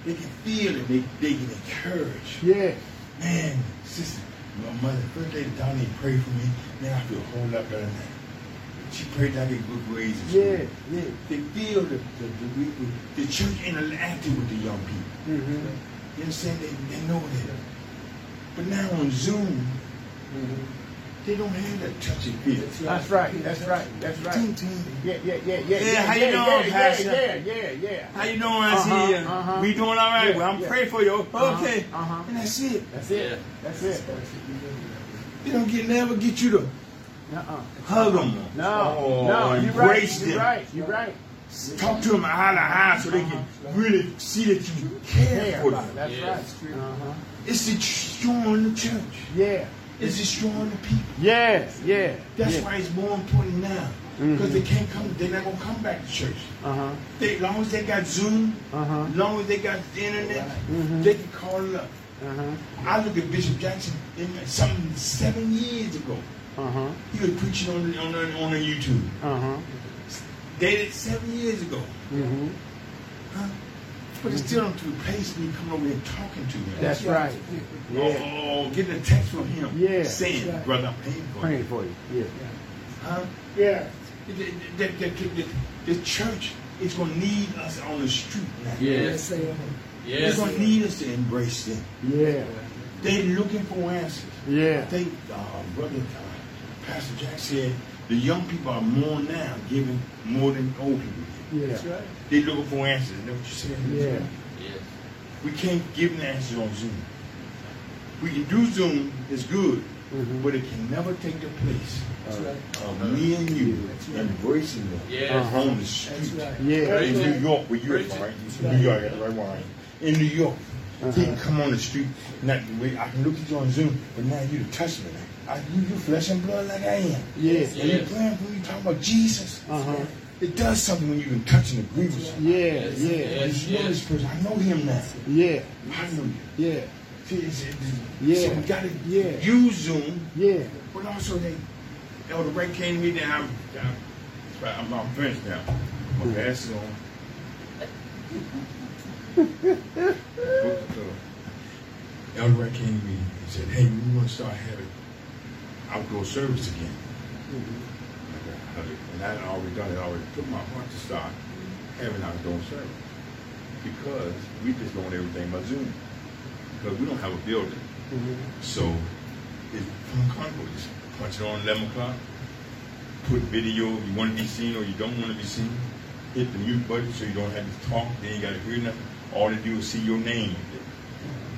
They can feel it. They, they can encourage. Yeah. Man, sister, my mother, first lady down there prayed for me. Man, I feel a whole lot better now. She prayed that I get good grades in school. Yeah. Yeah. They feel the, the, the, the, church interacting with the young people. Mm-hmm. You understand? They, they know that. But now on Zoom, they don't have that touchy feel. That's right. That's right. That's right. Ting, ting. Yeah, yeah, yeah, yeah. Yeah, how you yeah, doing, yeah, Pastor? Yeah, yeah, yeah. How you doing? I Uh-huh, see you. uh-huh. We doing all right? Yeah, well, I'm yeah. praying for you. Okay. uh-huh. And that's it. That's it. That's it. They don't get never get you to Uh-uh. hug them. No, or no, you're right. embrace You're right. You're right. Talk to them eye to eye so they can really see that you care for them. That's right. Uh-huh. It's destroying the church. Yeah. It's destroying the people. Yes, Yeah. That's yeah. why it's more important now. Because they can't come, they're not gonna come back to church. Uh-huh. They, as long as they got Zoom, Uh-huh. as long as they got the internet, Mhm. they can call it up. Uh-huh. I look at Bishop Jackson in something seven years ago. Uh-huh. He was preaching on the, on the, on YouTube. Uh-huh. Dated seven years ago. Mm-hmm. Huh? But it still don't replace me coming over here talking to him. That's right. Yeah. Oh, getting a text from him Yeah. saying, That's right. brother, I'm paying for Praying it. for you. Yeah. Huh? Yeah. The, the, the, the, the, the church is going to need us on the street now. Yes. They're going to need us to embrace them. Yeah. They're looking for answers. Yeah. I think uh, Brother uh, Pastor Jack said the young people are more now giving more than old people. give. Yeah. They're looking for answers. Is that what you said? Yeah. Yes. We can't give them answers on Zoom. We can do Zoom, it's good, Mhm. but it can never take the place That's of, right. of me and you embracing them Yes. Uh-huh. on the street. Yeah. In New York, where you're Preach from, right? You New York, that's right, right? In New York, he Uh-huh. can come on the street. Not the way I can look at you on Zoom, but now you to touch me. I, you, you flesh and blood like I am. Yeah. And you praying for me, talking about Jesus. Uh-huh. It does something when you can touch and agree with somebody. Yeah. Yes. Yeah. Yes. You know this person. I know him now. Yeah. Hallelujah. Yeah. See, it's, it's, Yeah. So we got to Yeah. use Zoom, Yeah. but also they, Elder Ray came to me then I'm, I'm, I'm, I'm finished now. My glasses on. *laughs* Elder Ray came to me and said, hey, we want to start having outdoor service again. Mm-hmm. And I had already done it, I already took my heart to start having outdoor service. Because we just doing everything by Zoom. Because we don't have a building. Mm-hmm. So it's Congo. Just punch it on 11 o'clock. Put video if you want to be seen or you don't want to be seen. Hit the mute button so you don't have to talk. Then you got to hear nothing. All they do is see your name.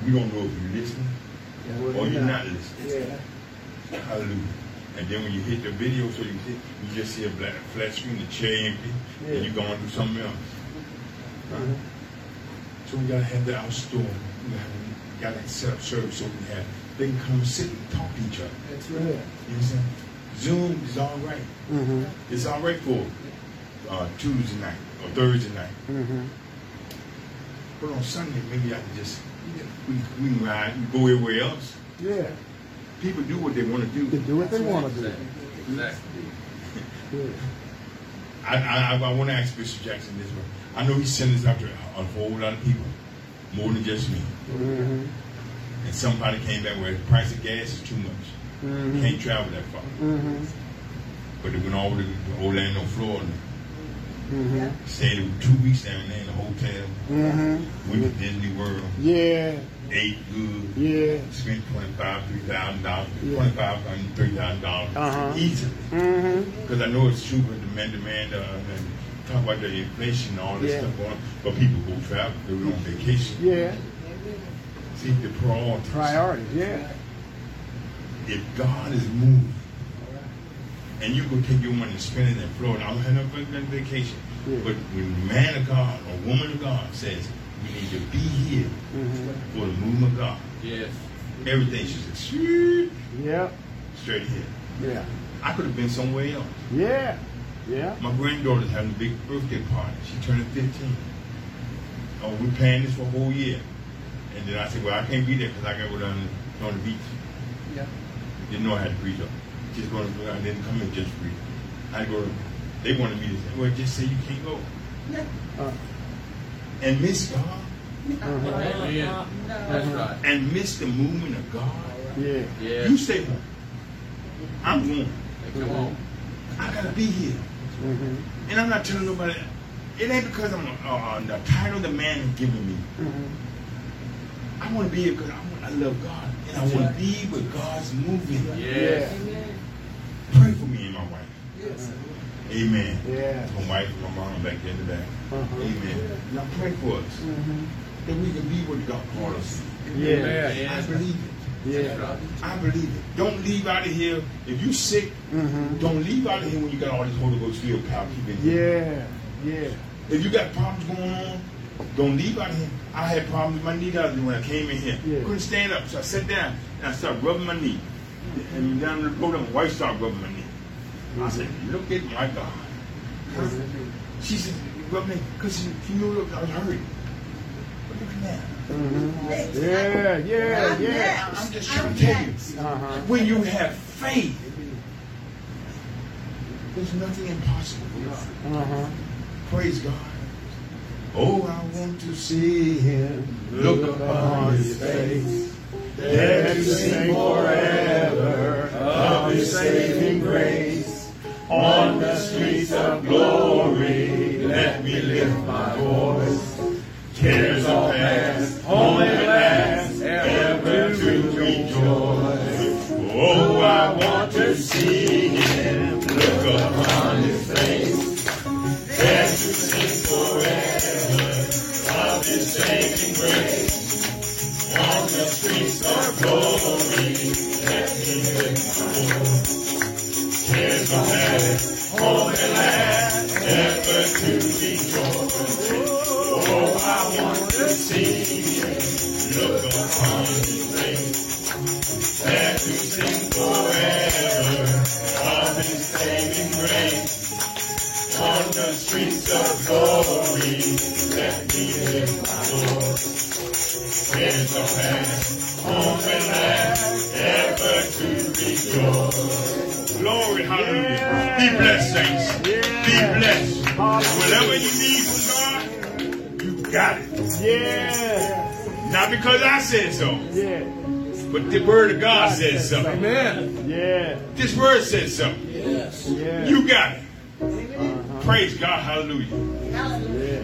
We don't know if you're listening or you're not listening. Yeah. Hallelujah. And then when you hit the video, so you see, you just see a black flat screen, the chair empty, Yeah. and you're going through something else. Uh-huh. So we gotta have the outdoor. We gotta, gotta set up service so we have they can come sit and talk to each other. That's right. You understand? Zoom is all right. Mm-hmm. It's all right for uh, Tuesday night or Thursday night. Mm-hmm. But on Sunday, maybe I can just we, we can ride, we go everywhere else. Yeah. People do what they want to do. To do what they want to do. Exactly. Yeah. I, I, I want to ask Bishop Jackson this one. I know he sent this out to a whole lot of people, more than just me. Mm-hmm. And somebody came back where the price of gas is too much. Mm-hmm. Can't travel that far. Mm-hmm. But they went all over to Orlando, Florida. Mm-hmm. Stayed two weeks down there in a hotel. Mm-hmm. Went to Disney World. Yeah. Ate good. Yeah. Spent twenty five, three thousand dollars, Yeah. twenty five hundred, three thousand dollars Uh-huh. easily. Mm-hmm. Because I know it's true with demand, demand, uh, and talk about the inflation and all this Yeah. stuff going on. But people go travel, they go on vacation. Yeah. See the priorities. Priorities. Yeah. If God is moving, and you go take your money and spend it in Florida, I don't have no vac- vacation. Yeah. But when man of God or woman of God says we need to be here Mm-hmm. for the movement of God, Yes. everything should say straight, Yep. straight here. Yeah. I could have been somewhere else. Yeah. Yeah. My granddaughter's having a big birthday party. She turning 15. Oh, we're paying this for a whole year. And then I said, well, I can't be there because I got to go down on the beach. Yeah. Didn't know I had to preach up. just going to, I didn't come in just free. I go, they wanted me to say, well, just say you can't go. Uh, And miss God. Amen. That's right. And miss the movement of God. yeah. You say, I'm going. Come on. I got to be here. Mhm. And I'm not telling nobody. It ain't because I'm uh, the title the man has given me. Mhm. I want to be here because I, want- I love God. And I want to be where God's moving. Yeah. Pray for me and my wife. Amen. Yeah. My wife and my mom back there in the back. Uh-huh. Amen. Now pray for us. Mhm. That we can be what God called us. Yeah. I believe it. Yeah. I believe it. Don't leave out of here. If you sick, Mhm. don't leave out of here when you got all this Holy Ghost filled power. Yeah. Yeah. If you got problems going on, don't leave out of here. I had problems with my knee the other when I came in here. Yeah. Couldn't stand up, so I sat down and I started rubbing my knee. And down the road, my wife started rubbing my knee. I said, "Look at my God." She said, "Rub me," because she, she knew I was hurt. But look at that. Mhm. Yeah. Yeah. Yeah. I'm just trying to tell you. Uh-huh. When you have faith, there's nothing impossible for God. Uh-huh. Praise God. Oh, I want to see Him Look upon his face. There to sing forever of his saving grace. On the streets of glory, let me lift my voice. Cares all past, home at last, ever to rejoice. Oh, I want to see him, look upon his face. There to sing forever of his saving grace. On the streets of glory, at last, ever to rejoice. Oh, I want to see him, look upon his face. There to sing forever of saving grace. On the streets of glory, let me lift my voice. Cares are past, at last, ever to rejoice. Glory, hallelujah. Be blessed, saints. Be blessed. Whatever you need from God, you got it. Yeah. Not because I said so, Yeah. but the word of God says so. Amen. Yeah. This word says so. Yeah. You got it. Uh-huh. Praise God, hallelujah. Yeah.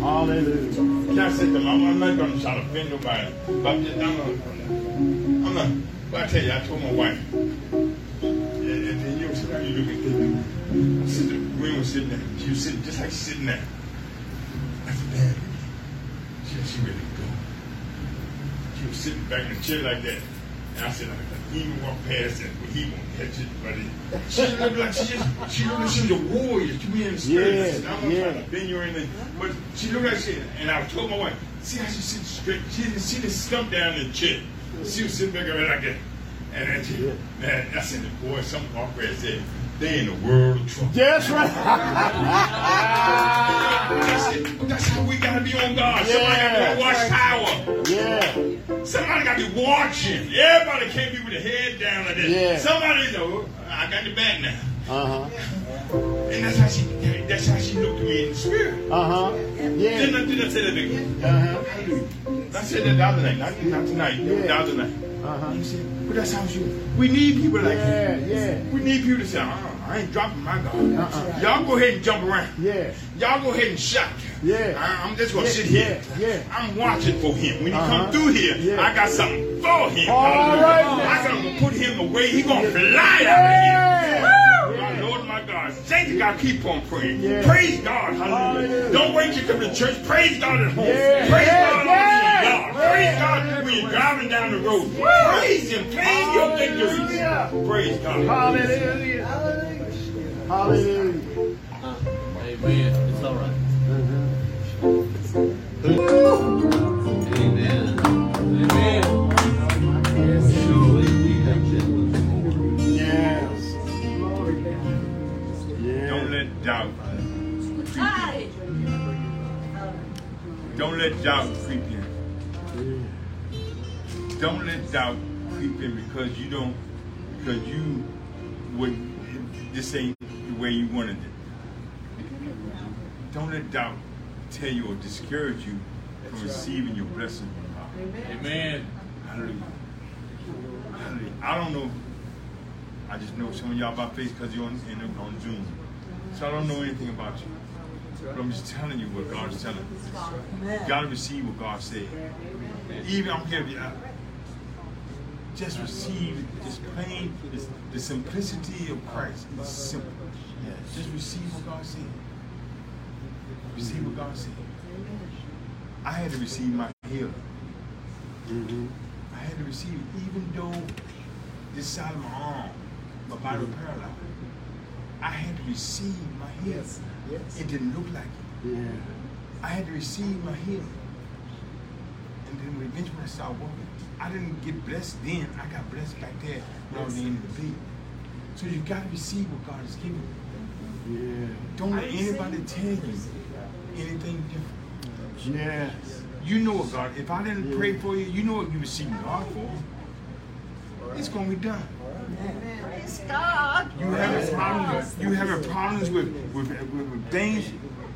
Hallelujah. Can I say something? I'm, I'm not going to try to offend nobody, but I'm just, I'm not, I'm not, but I tell you, I told my wife, and, and then you know, sometimes you look at things, sister, Gwen was sitting there, she was sitting just like she's sitting there. I said, Dad, she said, she ready to go. She was sitting back in the chair like that. And I said, he even walk past that, but he won't catch it. But it, she looked like she just, she looked like she was a warrior. She was in the spirit. I said, I'm not Yeah, trying to bend you or anything. But she looked like she, and I told my wife, see how she sits straight. She didn't, she didn't stump down in the chair. She was sitting back there like that. And then she, Yeah. man, I said, boy, something past said, they in the world of trouble. That's right. That's, it. That's how we gotta be on God. Somebody gotta be on watch tower. yeah. Somebody got to be watching. Everybody can't be with the head down like that. Yeah. Somebody know, I got the back now. Uh-huh. And that's how she that's how she looked at me in the spirit. Uh-huh. Didn't I, didn't I say that again? Uh-huh. I said that the other night, not, not tonight, Yeah. the other night. Uh-huh. You see, but that sounds she We need people like Yeah, you. yeah. We need people to say, uh, I ain't dropping my God. Uh-uh. Y'all go ahead and jump around. Yeah. Y'all go ahead and shout. Yeah. I, I'm just gonna Yeah, sit here. yeah, yeah. I'm watching for him. When he Uh-huh. come through here, Yeah. I got something for him. All right I now. got to put him away. He gonna fly out of here. Yeah. My Lord, my God. Thank you, God. Keep on praying. Yeah. Praise God. Hallelujah. Hallelujah. Don't wait to come to church. Praise God at home. Yeah. Praise Yeah. God Yeah. on God. Praise God when you're driving down the road. Praise Him. Claim your victories. Praise God. Hallelujah. Hallelujah. Amen. It's all right. Mm-hmm. Amen. Doubt creep in. Don't let doubt creep in. Don't let doubt creep in because you don't, because you would, this ain't the way you wanted it. Don't let doubt tell you or discourage you from receiving your blessing from God. Amen. Hallelujah. Hallelujah. I don't know. I just know some of y'all by face because you're on, in, on Zoom. So I don't know anything about you. But I'm just telling you what God is telling you. You gotta receive what God said. Even I'm here. yeah, uh, Just receive this plain, this, the simplicity of Christ. It's simple. Just receive what God said. Receive what God said. I had to receive my healing. Mm-hmm. I had to receive it, even though this side of my arm, my body was paralyzed. I had to receive my healing. It didn't look like it. Yeah. I had to receive my healing. And then when eventually when I started walking, I didn't get blessed then. I got blessed back there when I was in the beat. So you got to receive what God has given you. Yeah. Don't let anybody tell you anything different. Yes. You know what God, if I didn't pray for you, you know what you receive God for. It's going to be done. Praise God. You have problems. You have problems with, with, with, with things.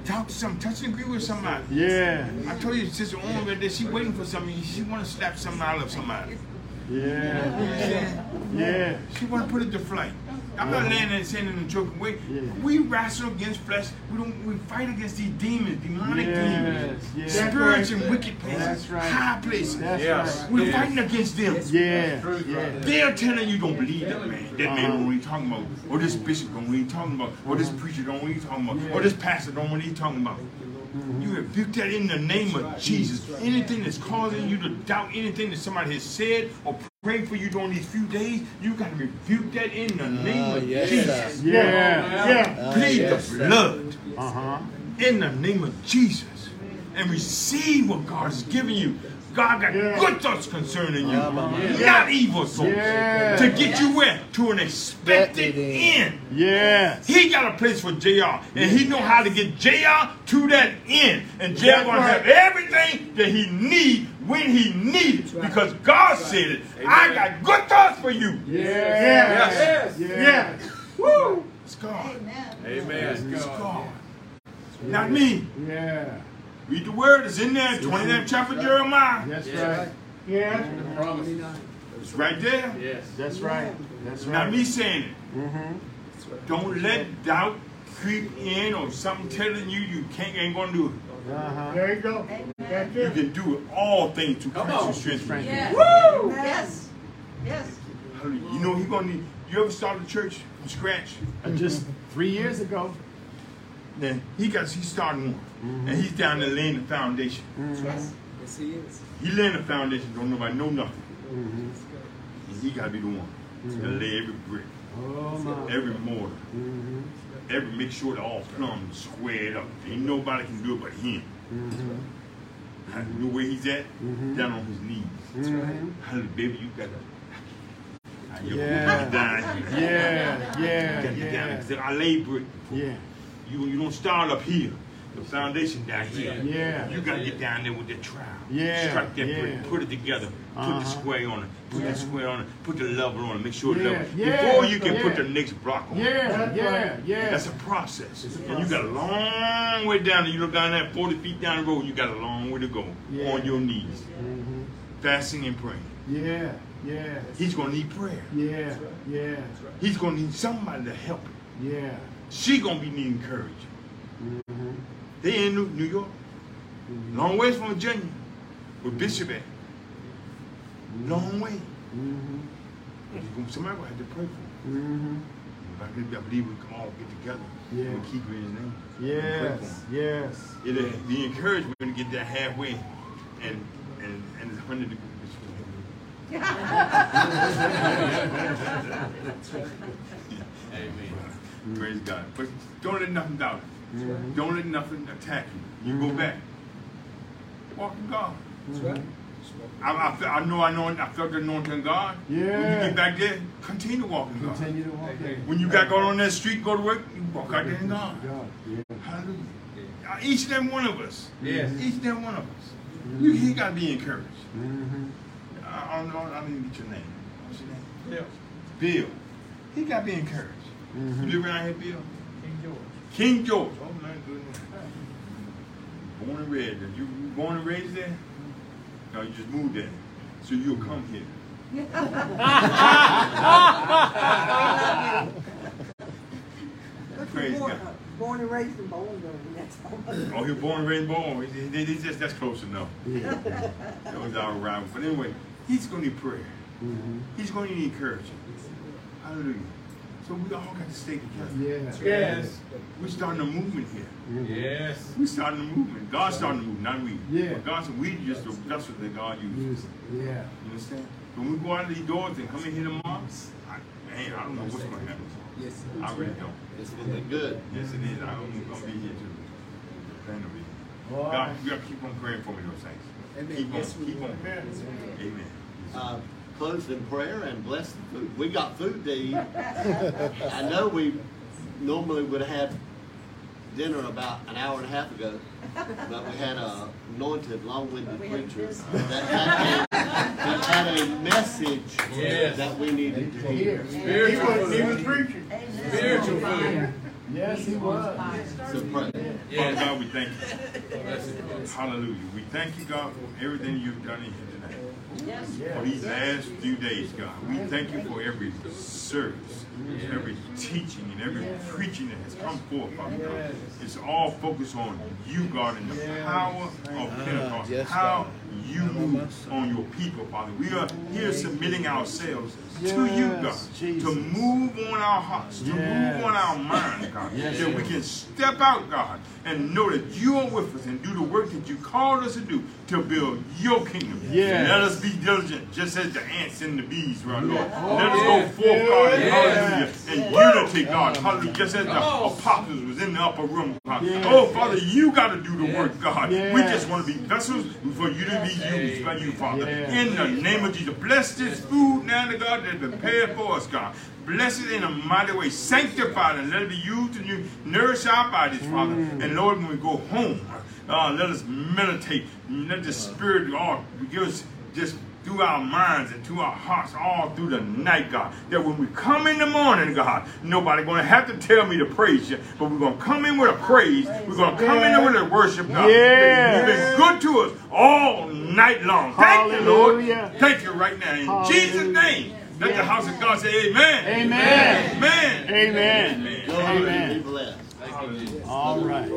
Talk to some, touch and agree with somebody. Yeah. I told you, Sister Owen right there, she waiting for something. She want to slap something out of somebody. Yeah. Yeah. Yeah. She want to put it to flight. I'm not laying there saying it in a joking way. Yeah. We wrestle against flesh. We don't. We fight against these demons, demonic Yes, demons, yes. spirits and wicked places, That's right. high places. That's Yes. right. We're fighting against them. Yeah. Yeah. They're telling you don't believe that man. That man Uh-huh. don't know what he's talking about. Or this bishop don't know what he's talking about. Or this preacher don't know what he's talking about. Yeah. Or this pastor don't know what he's talking about. You rebuke that in the name of Jesus. Anything that's causing you to doubt anything that somebody has said or prayed for you during these few days, you got to rebuke that in the name of yes, Jesus. Yeah. Yeah. Plead the blood Uh huh. in the name of Jesus and receive what God has given you. God got Yeah. good thoughts concerning you, not evil thoughts. Yeah. To get you where? To an expected end. Yes. He got a place for JR, and he know how to get JR to that end. And JR That's gonna right. have everything that he need when he need it, because God said it. I got good thoughts for you. Yes. Yes. Woo! It's God. Amen. It's God. Not me. Yeah. Read the word. It's in there. 29th chapter Jeremiah. That's right. Yeah. The promise. It's right there. Yes. That's right. That's right. Not me saying it. Mm-hmm. Don't let doubt creep in or something telling you you can't ain't gonna do it. Uh-huh. There you go. That's You can do all things through Come Christ on. who strengthens you. Yes. Woo! Yes. Yes. You know he gonna need. You ever start a church from scratch? Just three years ago. Then he got he starting one, Mm-hmm. and he's down there laying the foundation. Yes. Yes, he is. He laying the foundation. Don't nobody know nothing. Mm-hmm. And he gotta be the one to lay every brick, Oh every mortar, Mm-hmm. every make sure that all plumb squared up. Ain't nobody can do it but him. Mm-hmm. You know where he's at? Mhm. Down on his knees. Hallelujah, baby, you gotta. Now, Yeah. Yeah. Yeah. You gotta get down. Yeah. Because I lay brick. Yeah. You, you don't start up here. The foundation down here. Yeah. You gotta get down there with the trowel. Yeah, Strike that yeah. brick, put it together, put Uh-huh. the square on it, put the square on it, put the level on it, make sure the Yeah, level. yeah, Before you can yeah. put the next block on it. Yeah. Yeah. Yeah. That's a process. And you got a long way down. You look down that 40 feet down the road, you got a long way to go Yeah. on your knees, Mhm. fasting and praying. Yeah. Yeah. He's gonna need prayer. Yeah. Yeah. He's gonna need somebody to help him. Yeah. She gonna be needing courage. Mm-hmm. They in New, New York, long ways from Virginia, with Bishop at. Long way. Mm-hmm. But gonna- Somebody gonna have to pray for him. Mm-hmm. I believe- we can all get together Yeah. and keep in his name. Yes. for him. Yes. It'll be encouragement to get that halfway and and and it's hundred degrees. *laughs* *laughs* Amen. Praise God. But don't let nothing doubt it. Don't let nothing attack you. You go back. Walk in God. That's right. I, I, I know I know I felt the anointing of God. Yeah. When you get back there, continue walking God. Continue to walk in. When you got going on that street, go to work, you walk out there in God. God. Yeah. Hallelujah. Uh, Each and every one of us. Yes. Each and every one of us. You he gotta be encouraged. Mm-hmm. I, I don't know, I didn't get your name. What's your name? Bill. Bill. He got to be encouraged. Mm-hmm. You live around here, Bill? King George. King George. Oh, my goodness. Born and raised. there. You, you born and raised there? No, you just moved there. So you'll come here. *laughs* Praise born, God. born and raised in Bowling Green, that's all. Oh, you're born and raised born. He- he- he just, that's close enough. that was all right. But anyway, he's going to need prayer. He's going to need encouragement. Hallelujah. So we all got to stay together. Yes. Yes. We're starting a movement here. Yes. We're starting a movement. God's starting a movement, not we. Yeah. But God said we just the vessels that God uses. Yeah. You understand? When we go out of these doors and come in here tomorrow, I, man, I don't know what's going to happen. Yes. I really don't. It's gonna be good. Yes, it is. I'm going to be here too. Plan to be. Boy. God, you got to keep on praying for me, those things. Amen. Keep on, Yes, keep on praying. Amen. Uh, close in prayer and blessed the food. We got food to eat. *laughs* I know we normally would have had dinner about an hour and a half ago, but we had a anointed, long-winded preacher uh, that had, that had a message Yes. that we needed to hear. He Spiritual was, he was food. preaching. Spiritual food. Yes, he was. So pray. Father God, we thank you. Hallelujah. We thank you, God, for everything you've done in here tonight. For these last few days, God. We thank you for every service, every teaching, and every preaching that has come forth, Father God. It's all focused on you, God, and the power of ah, Pentecost. How you move on your people, Father. We are here submitting ourselves to you, God, Yes, to move on our hearts, to Yes. move on our minds, God, Yes, that we can step out, God, and know that you are with us and do the work that you called us to do to build your kingdom. Yes. Let us be diligent, just as the ants and the bees were, Lord. Let us go forth, God, in Yes. hallelujah, in unity, God, hallelujah, just as the apostles was in the upper room, God. Oh, Father, you got to do the work, God. We just want to be vessels for you to be used by you, Father. Yes. In the name of Jesus, bless this food now, to God, that's prepared for us, God. Bless it in a mighty way. Sanctify it and let it be used to you. Nourish our bodies, Father. And Lord, when we go home, uh, let us meditate. Let the Spirit oh, give us just through our minds and through our hearts all through the night, God. That when we come in the morning, God, nobody going to have to tell me to praise you, but we're going to come in with a praise. We're going to come in with a worship, God. You've been good to us all night long. Thank you, Lord. Thank you right now. In Hallelujah. Jesus' name. Let the house of God say amen. Amen. Amen. Amen. Go home and be Amen. blessed. All right.